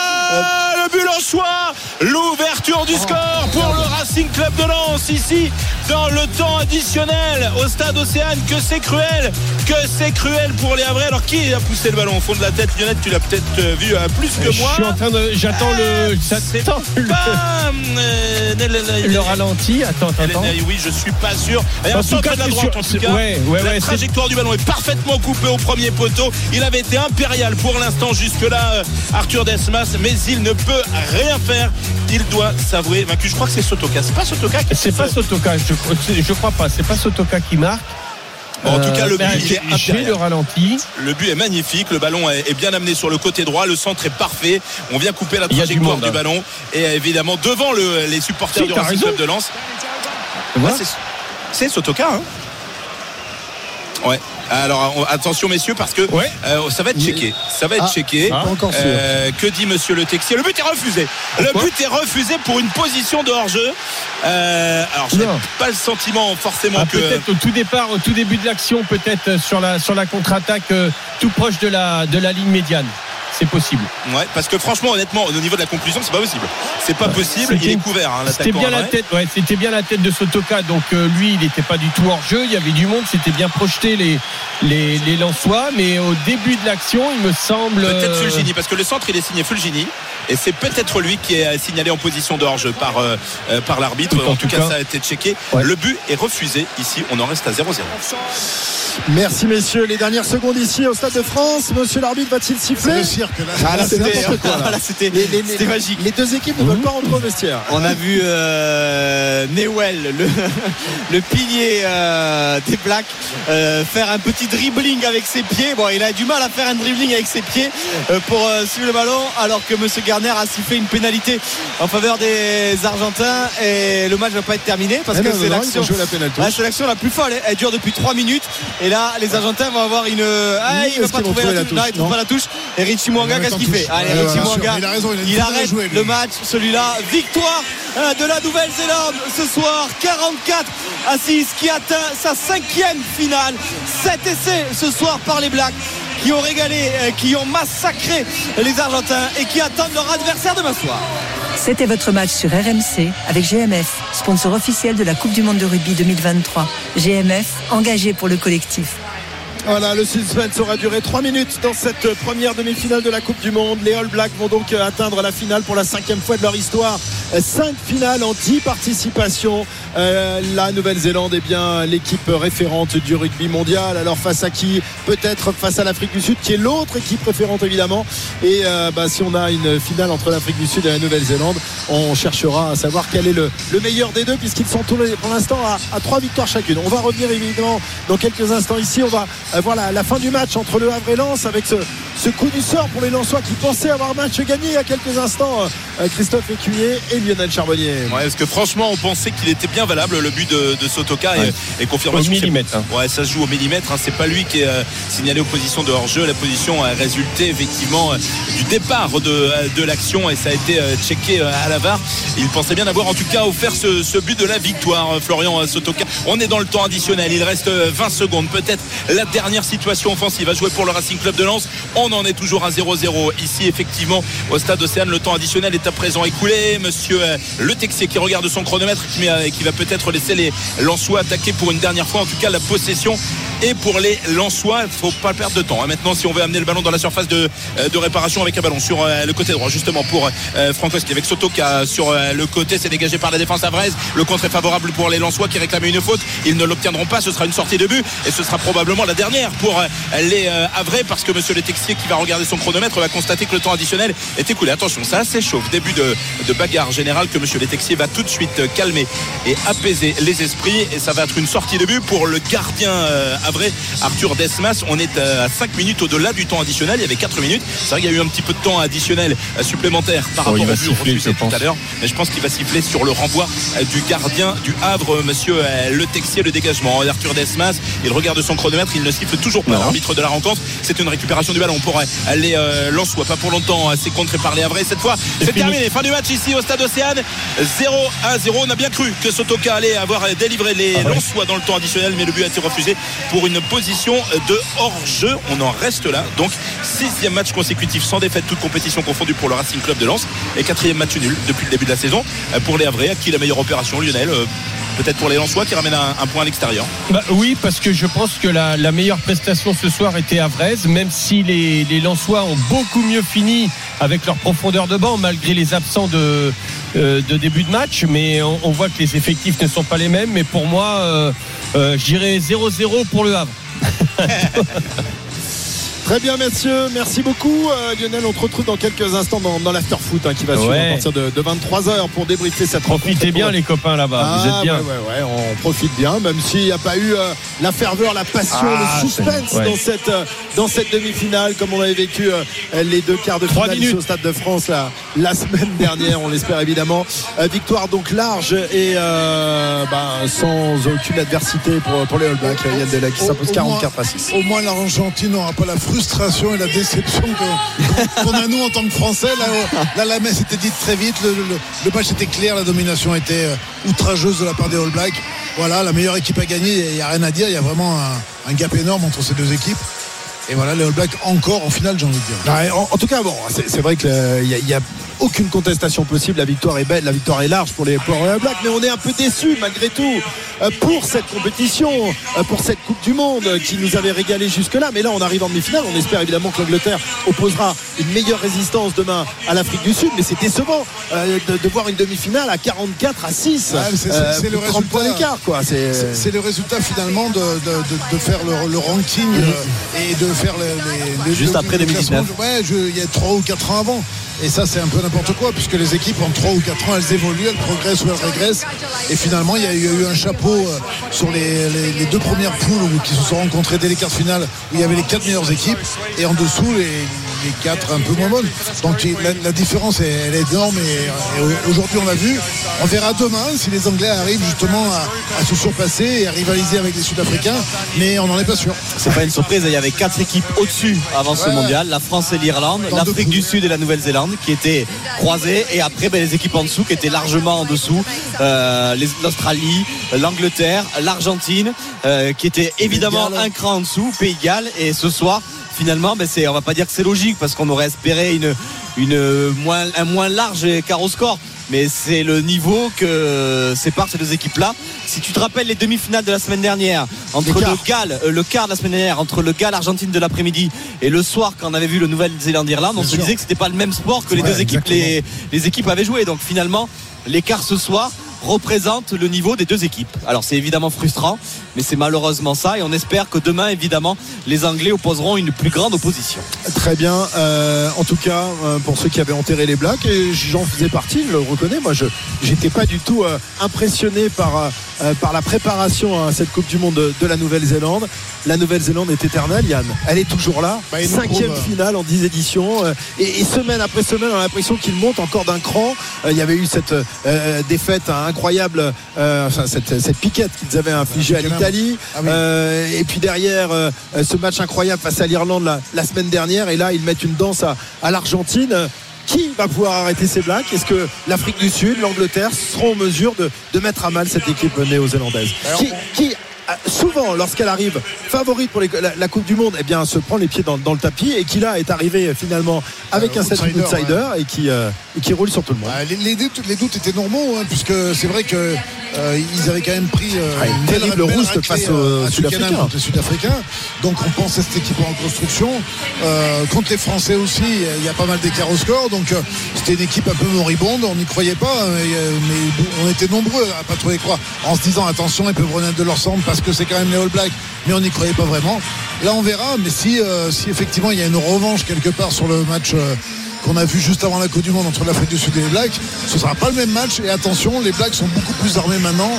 but. L'ouverture du score pour le Racing Club de Lens ici dans le temps additionnel au stade Océane. Que c'est cruel, que c'est cruel pour les Havrais. Alors qui a poussé le ballon au fond de la tête Lionel, tu l'as peut-être euh, vu euh, plus que moi. Je suis en train de. J'attends le. Euh, le ralenti. Attends, attends. Oui, je suis pas sûr. En tout cas, de la droite, en tout cas. la trajectoire du ballon est parfaitement coupée au premier poteau. Il avait été impérial pour l'instant jusque-là, Arthur Desmas, mais il ne peut rien faire. Il doit s'avouer vaincu. Je crois que c'est Sotoka. C'est pas Sotoka C'est pas Sotoka. Je, je crois pas. C'est pas Sotoka qui marque. Bon, en tout cas, le Euh, but, est le ralenti. Le but est magnifique, le ballon est bien amené sur le côté droit, le centre est parfait. On vient couper la du trajectoire du, hein. ballon et évidemment devant le- les supporters Si, du Racing. Club de Lens. C'est- c'est Sotoka. Hein ouais. Alors on- attention messieurs parce que Ouais. euh, ça va être checké. Ça va être Ah. checké. Euh, que dit Monsieur le Texier Le but est refusé. le but est refusé pour une position de hors-jeu. Euh, alors je n'ai pas le sentiment forcément Ah, que. peut-être au tout départ, au tout début de l'action, peut-être sur la sur la contre-attaque, euh, tout proche de la de la ligne médiane. C'est possible. Ouais, parce que franchement, honnêtement, au niveau de la conclusion, c'est pas possible. C'est pas possible. C'était Il est couvert, hein, C'était l'attaquant. bien la ouais. tête, ouais, c'était bien la tête de Sotoka. Donc euh, lui, il n'était pas du tout hors jeu. Il y avait du monde, c'était bien projeté les les les Lensois, mais au début de l'action, il me semble. Peut-être euh, Fulgini, parce que le centre il est signé Fulgini. Et c'est peut-être lui qui est signalé en position de hors-jeu par, euh, par l'arbitre. En En tout tout cas, cas. ça a été checké. Ouais. Le but est refusé. Ici, on en reste à 0-0. Merci messieurs. Les dernières secondes ici au Stade de France. Monsieur l'arbitre va-t-il siffler? Cirque là. Ah c'était magique. Les deux équipes ne veulent pas rentrer au vestiaire. On a vu euh, Newell, le, le pilier euh, des Blacks, euh, faire un petit dribbling avec ses pieds. Bon, il a du mal à faire un dribbling avec ses pieds euh, pour euh, suivre le ballon, alors que Monsieur Garner a sifflé une pénalité en faveur des Argentins et le match ne va pas être terminé parce Eh que c'est l'action. la l'action la plus folle. Elle dure depuis 3 minutes. Et là, les Argentins vont avoir une. Ah, il va pas trouver la la touche. Non, Non. pas la touche. Et Richie Qu'est-ce qu'il fait Allez, il a raison, il a Il arrête jouer, le match, celui-là. Victoire hein, de la Nouvelle-Zélande ce soir, 44 à 6, qui atteint sa cinquième finale. 7 essais ce soir par les Blacks qui ont régalé, euh, qui ont massacré les Argentins et qui attendent leur adversaire demain soir. C'était votre match sur RMC avec GMF, sponsor officiel de la Coupe du Monde de rugby 2023. GMF, engagé pour le collectif. Voilà, le suspense aura duré 3 minutes dans cette première demi-finale de la Coupe du Monde. Les All Blacks vont donc euh, atteindre la finale pour la cinquième fois de leur histoire. 5 finales en 10 participations. Euh, la Nouvelle-Zélande est bien l'équipe référente du rugby mondial. Alors face à qui? Peut-être face à l'Afrique du Sud, qui est l'autre équipe référente évidemment. Et euh, bah, si on a une finale entre l'Afrique du Sud et la Nouvelle-Zélande, on cherchera à savoir quel est le, le meilleur des deux, puisqu'ils sont tous pour l'instant à, à 3 victoires chacune. On va revenir évidemment dans quelques instants ici. On va euh, voir la, fin du match entre le Havre et Lens avec ce, ce coup du sort pour les Lensois qui pensaient avoir match gagné il y a quelques instants. Euh, Christophe Écuyer et Lionel Charbonnier. Ouais, parce que franchement, on pensait qu'il était bien valable le but de, de Sotoka et, Ouais. et au confirmation. c'est- millimètre. hein. Ouais, ça se joue au millimètre. hein. C'est pas lui qui est euh, signalé aux positions de hors-jeu. La position a résulté effectivement euh, du départ de, euh, de l'action et ça a été euh, checké à la VAR. Il pensait bien avoir en tout cas offert ce, ce but de la victoire, Florian Sotoka. On est dans le temps additionnel. Il reste euh, 20 secondes. Peut-être la dernière situation offensive à jouer pour le Racing Club de Lens. On en est toujours à 0-0. Ici, effectivement, au stade Océane, le temps additionnel est à présent écoulé. Monsieur euh, Le Texier qui regarde son chronomètre qui, euh, qui va peut-être laisser les Lensois attaquer pour une dernière fois. En tout cas, la possession et pour les Lensois, il faut pas perdre de temps. hein. Maintenant, si on veut amener le ballon dans la surface de, euh, réparation avec un ballon sur le côté droit, justement pour euh, Frankowski avec Sotoka sur euh, le côté, c'est dégagé par la défense avraise. Le contre est favorable pour les Lensois qui réclamaient une faute. Ils ne l'obtiendront pas. Ce sera une sortie de but et ce sera probablement la dernière pour les Havrais parce que Monsieur Le Texier qui va regarder son chronomètre va constater que le temps additionnel est écoulé. Attention, ça s'échauffe. Début de, de bagarre que Monsieur Le Texier va tout de suite euh, calmer et apaiser les esprits et ça va être une sortie de but pour le gardien euh, Havrais, Arthur Desmas. On est euh, à 5 minutes au-delà du temps additionnel. Il y avait 4 minutes. C'est vrai qu'il y a eu un petit peu de temps additionnel euh, supplémentaire par Oh, rapport au but siffler, refusé tout à l'heure. Mais je pense qu'il va siffler sur le renvoi euh, du gardien du Havre, euh, monsieur euh, Le Texier, le dégagement. Arthur Desmas, il regarde son chronomètre, il ne siffle toujours pas l'arbitre de la rencontre. C'est une récupération du ballon pour euh, les euh, Lensois. Pas pour longtemps, euh, c'est contré par les Havrais. Cette fois, c'est terminé. Fin du match ici au stade Océane. 0 à 0. On a bien cru que Sotoka allait avoir délivré les Ah ouais. Lensois dans le temps additionnel, mais le but a été refusé pour une position de hors-jeu. On en reste là. Donc, sixième match consécutif sans défaite, toute compétition confondue pour le Racing Club de Lens. Et quatrième match nul depuis le début de la saison pour les Havrais. À qui la meilleure opération, Lionel Euh, Peut-être pour les Lensois qui ramènent un, un point à l'extérieur. Bah oui, parce que je pense que la, la meilleure prestation ce soir était à Vraise, même si les, les Lensois ont beaucoup mieux fini avec leur profondeur de banc, malgré les absents de, euh, de début de match. Mais on, on voit que les effectifs ne sont pas les mêmes. Mais pour moi, euh, euh, je dirais 0-0 pour le Havre. Très bien, messieurs. Merci beaucoup, euh, Lionel. On te retrouve dans quelques instants dans, dans l'after-foot hein, qui va suivre Ouais. à partir de, 23h pour débriefer cette Profitez bien les copains là-bas. Ah, Vous êtes bien. Ouais, ouais, ouais, on profite bien, même s'il n'y a pas eu euh, la ferveur, la passion, Ah, le suspense dans cette, euh, dans cette demi-finale, comme on avait vécu euh, les deux quarts de finale ici au Stade de France la, la semaine dernière, on l'espère évidemment. Euh, victoire donc large et euh, ben, sans aucune adversité pour, pour les All Blacks. Yann Delay qui s'impose au 44 moins- à 6. Au moins l'Argentine n'aura pas la frustration et la déception qu'on a nous en tant que Français. Là, euh, là, la messe était dite très vite, le, match était clair, la domination était euh, outrageuse de la part des All Blacks. Voilà, la meilleure équipe a gagné, il n'y a rien à dire, il y a vraiment un, gap énorme entre ces deux équipes. Et voilà, les All Blacks encore en finale, j'ai envie de dire. En, tout cas, bon, c'est vrai qu'il n'y a, aucune contestation possible. La victoire est belle, la victoire est large pour les, All Blacks, mais on est un peu déçus malgré tout euh, pour cette compétition, euh, pour cette Coupe du Monde qui nous avait régalé jusque-là. Mais là, on arrive en demi-finale. On espère évidemment que l'Angleterre opposera une meilleure résistance demain à l'Afrique du Sud. Mais c'est décevant euh, de, de voir une demi-finale à 44 à 6. Ouais, mais c'est- le plus de 30 points résultat. d'écart, quoi. C'est C'est- C'est le résultat finalement de, de- de- de faire le, le ranking et de faire les, les- les- Juste le- après le 2019. classement. Ouais, je- il y a 3 ou 4 ans avant. Et ça, c'est un peu n'importe quoi, puisque les équipes en 3 ou 4 ans, elles évoluent, elles progressent ou elles régressent. Et finalement, il y a eu, un chapeau euh, sur les, deux premières poules qui se sont rencontrées dès les quarts de finale, où il y avait les 4 meilleures équipes, et en dessous, les, les 4 un peu moins bonnes. Donc la, la différence, est- elle est énorme. Et, et aujourd'hui, on l'a vu. On verra demain si les Anglais arrivent justement à, à se surpasser et à rivaliser avec les Sud-Africains. Mais on n'en est pas sûr. C'est pas une surprise, il y avait quatre équipes au-dessus avant ce Ouais, mondial, la France et l'Irlande, l'Afrique du Sud et la Nouvelle-Zélande qui étaient croisées et après ben, les équipes en dessous qui étaient largement en dessous, Euh, l'Australie, l'Angleterre, l'Argentine euh, qui étaient évidemment un cran en dessous, Pays de Galles et ce soir finalement ben, c'est, on va pas dire que c'est logique parce qu'on aurait espéré une, une moins, un moins large écart au score mais c'est le niveau que séparent ces deux équipes-là. Si tu te rappelles les demi-finales de la semaine dernière entre le. Galles, euh, le quart de la semaine dernière entre le Galles Argentine de l'après-midi et le soir quand on avait vu le Nouvelle-Zélande-Irlande, on se disait que c'était pas le même sport que les Ouais, deux équipes les, les équipes avaient joué. Donc finalement, l'écart ce soir représente le niveau des deux équipes. Alors c'est évidemment frustrant, mais c'est malheureusement ça et on espère que demain évidemment les Anglais opposeront une plus grande opposition. Très bien. Euh, en tout cas, euh, pour ceux qui avaient enterré les Blacks, et j'en faisais partie, je le reconnais. Moi, je j'étais pas du tout euh, impressionné par euh, par la préparation à cette Coupe du Monde de, de la Nouvelle-Zélande. La Nouvelle-Zélande est éternelle, Yann. Elle est toujours là. Bah, Cinquième finale en 10 éditions. euh, et, et semaine après semaine, on a l'impression qu'ils montent encore d'un cran. Euh, Il y avait eu cette euh, défaite incroyable, euh, enfin cette, cette piquette qu'ils avaient infligée à l'Italie. Ah oui. Euh, et puis derrière, euh, ce match incroyable face à l'Irlande la, la semaine dernière. Et là, ils mettent une danse à, à l'Argentine. Qui va pouvoir arrêter ces Blacks Est-ce que l'Afrique du Sud, l'Angleterre seront en mesure de, de mettre à mal cette équipe néo-zélandaise? Qui, qui, souvent, lorsqu'elle arrive favorite pour les- la, la Coupe du Monde, eh bien, se prend les pieds dans, dans le tapis et qui là est arrivé euh, finalement avec Euh, un statut outsider, d'outsider et, qui, euh, et qui roule sur tout le monde. Bah, les, les doutes, les doutes étaient normaux, hein, puisque c'est vrai que euh, ils avaient quand même pris Ah, une terrible rouste face aux Sud-Africains. Sud-Africains. Donc on pense à cette équipe en reconstruction. Euh, contre les Français aussi, il y a pas mal d'écart au score. Donc c'était une équipe un peu moribonde. On n'y croyait pas, hein, mais, mais on était nombreux à pas trop y croire, en se disant attention, ils peuvent renaître de leur centre parce que c'est quand même les All Blacks. Mais on n'y croyait pas vraiment. Là, on verra. Mais si, euh, si effectivement il y a une revanche quelque part sur le match. euh, qu'on a vu juste avant la Coupe du Monde entre l'Afrique du Sud et les Blacks, ce sera pas le même match. Et attention, les Blacks sont beaucoup plus armés maintenant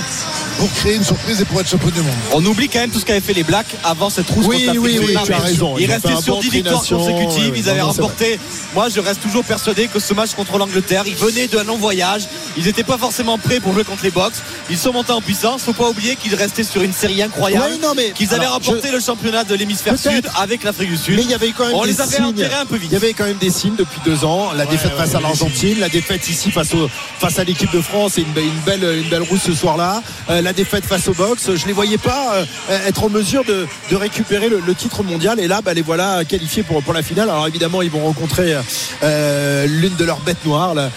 pour créer une surprise et pour être champion du monde. On oublie quand même tout ce qu'avaient fait les Blacks avant cette rousse Oui, oui, oui, tu as raison. Ils Ils restaient sur bon 10 victoires consécutives. Ils avaient non, non, c'est remporté. Moi, je reste toujours persuadé que ce match contre l'Angleterre, ils venaient d'un long voyage. Ils n'étaient pas forcément prêts pour jouer contre les Box. Ils sont montés en puissance. Faut pas oublier qu'ils restaient sur une série incroyable. Ouais, qu'ils avaient alors, remporté le championnat de l'hémisphère sud avec l'Afrique du Sud. Mais il y avait quand même On des les avait signes. enterrés un peu vite. Il y avait quand même des signes depuis deux ans. La défaite face à l'Argentine, la défaite ici face, au, face à l'équipe de France et une, une belle, une belle rousse ce soir-là. Euh, la défaite face au box. Je les voyais pas euh, être en mesure de, de récupérer le, le titre mondial. Et là, bah, les voilà qualifiés pour, pour la finale. Alors évidemment, ils vont rencontrer euh, l'une de leurs bêtes noires. là.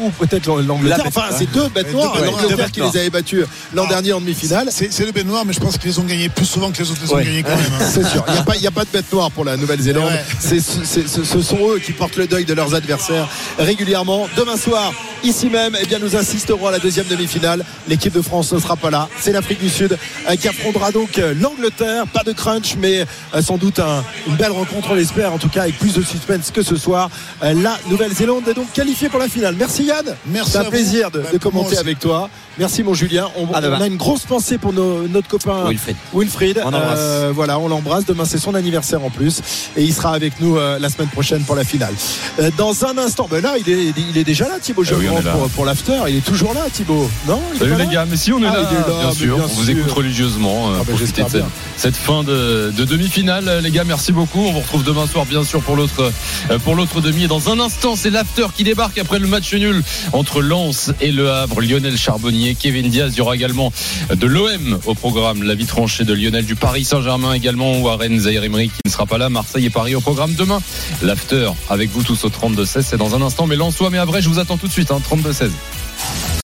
Ou, peut-être l'Angleterre. Enfin, c'est deux bêtes noires. bêtes L'Angleterre noires. qui les avait battus l'an Ah. dernier en demi-finale. C'est c'est le Ben Noir, mais je pense qu'ils les ont gagnés plus souvent que les autres les ont gagnés quand même. hein. C'est sûr. Il n'y a, a pas de bête noire pour la Nouvelle-Zélande. Ce sont eux qui portent le deuil de leurs adversaires régulièrement. Demain soir, ici même, eh bien, nous assisterons à la deuxième demi-finale. L'équipe de France ne sera pas là. C'est l'Afrique du Sud euh, qui affrontera donc euh, l'Angleterre. Pas de crunch, mais euh, sans doute un- une belle rencontre, on l'espère, en tout cas avec plus de suspense que ce soir. La Nouvelle-Zélande est donc qualifiée pour la finale. Merci Yann. Merci C'est un plaisir de, Bah, de commenter avec toi. Merci mon Julien. On, a une grosse pensée pour nos- notre copain Wilfried. Wilfried. On l'embrasse. Euh, voilà, on l'embrasse. Demain, c'est son anniversaire en plus. Et il sera avec nous euh, la semaine prochaine pour la finale. Euh, dans un instant, ben là, il est, il est déjà là, Thibaut Ah oui, pour, pour l'after. Il est toujours là, Thibaut. Non il Salut les gars, mais si on est Ah, là, il est là, bien sûr, bien on vous écoute religieusement. euh, Ah, profitez de cette, fin de, de demi-finale, les gars. Merci beaucoup. On vous retrouve demain soir, bien sûr, pour l'autre euh, pour l'autre demi. Et dans un instant, c'est l'after qui débarque après le match nul entre Lens et Le Havre. Lionel Charbonnier, Kevin Diaz. Il y aura également de l'OM au programme. La vie tranchée de Lionel du Paris Saint-Germain également Zahir Emery qui ne sera pas là. Marseille et Paris au programme demain. L'after avec vous tous tous au 32-16. C'est dans un instant, mais Lançois, mais à vrai, je vous attends tout de suite, hein, 32-16.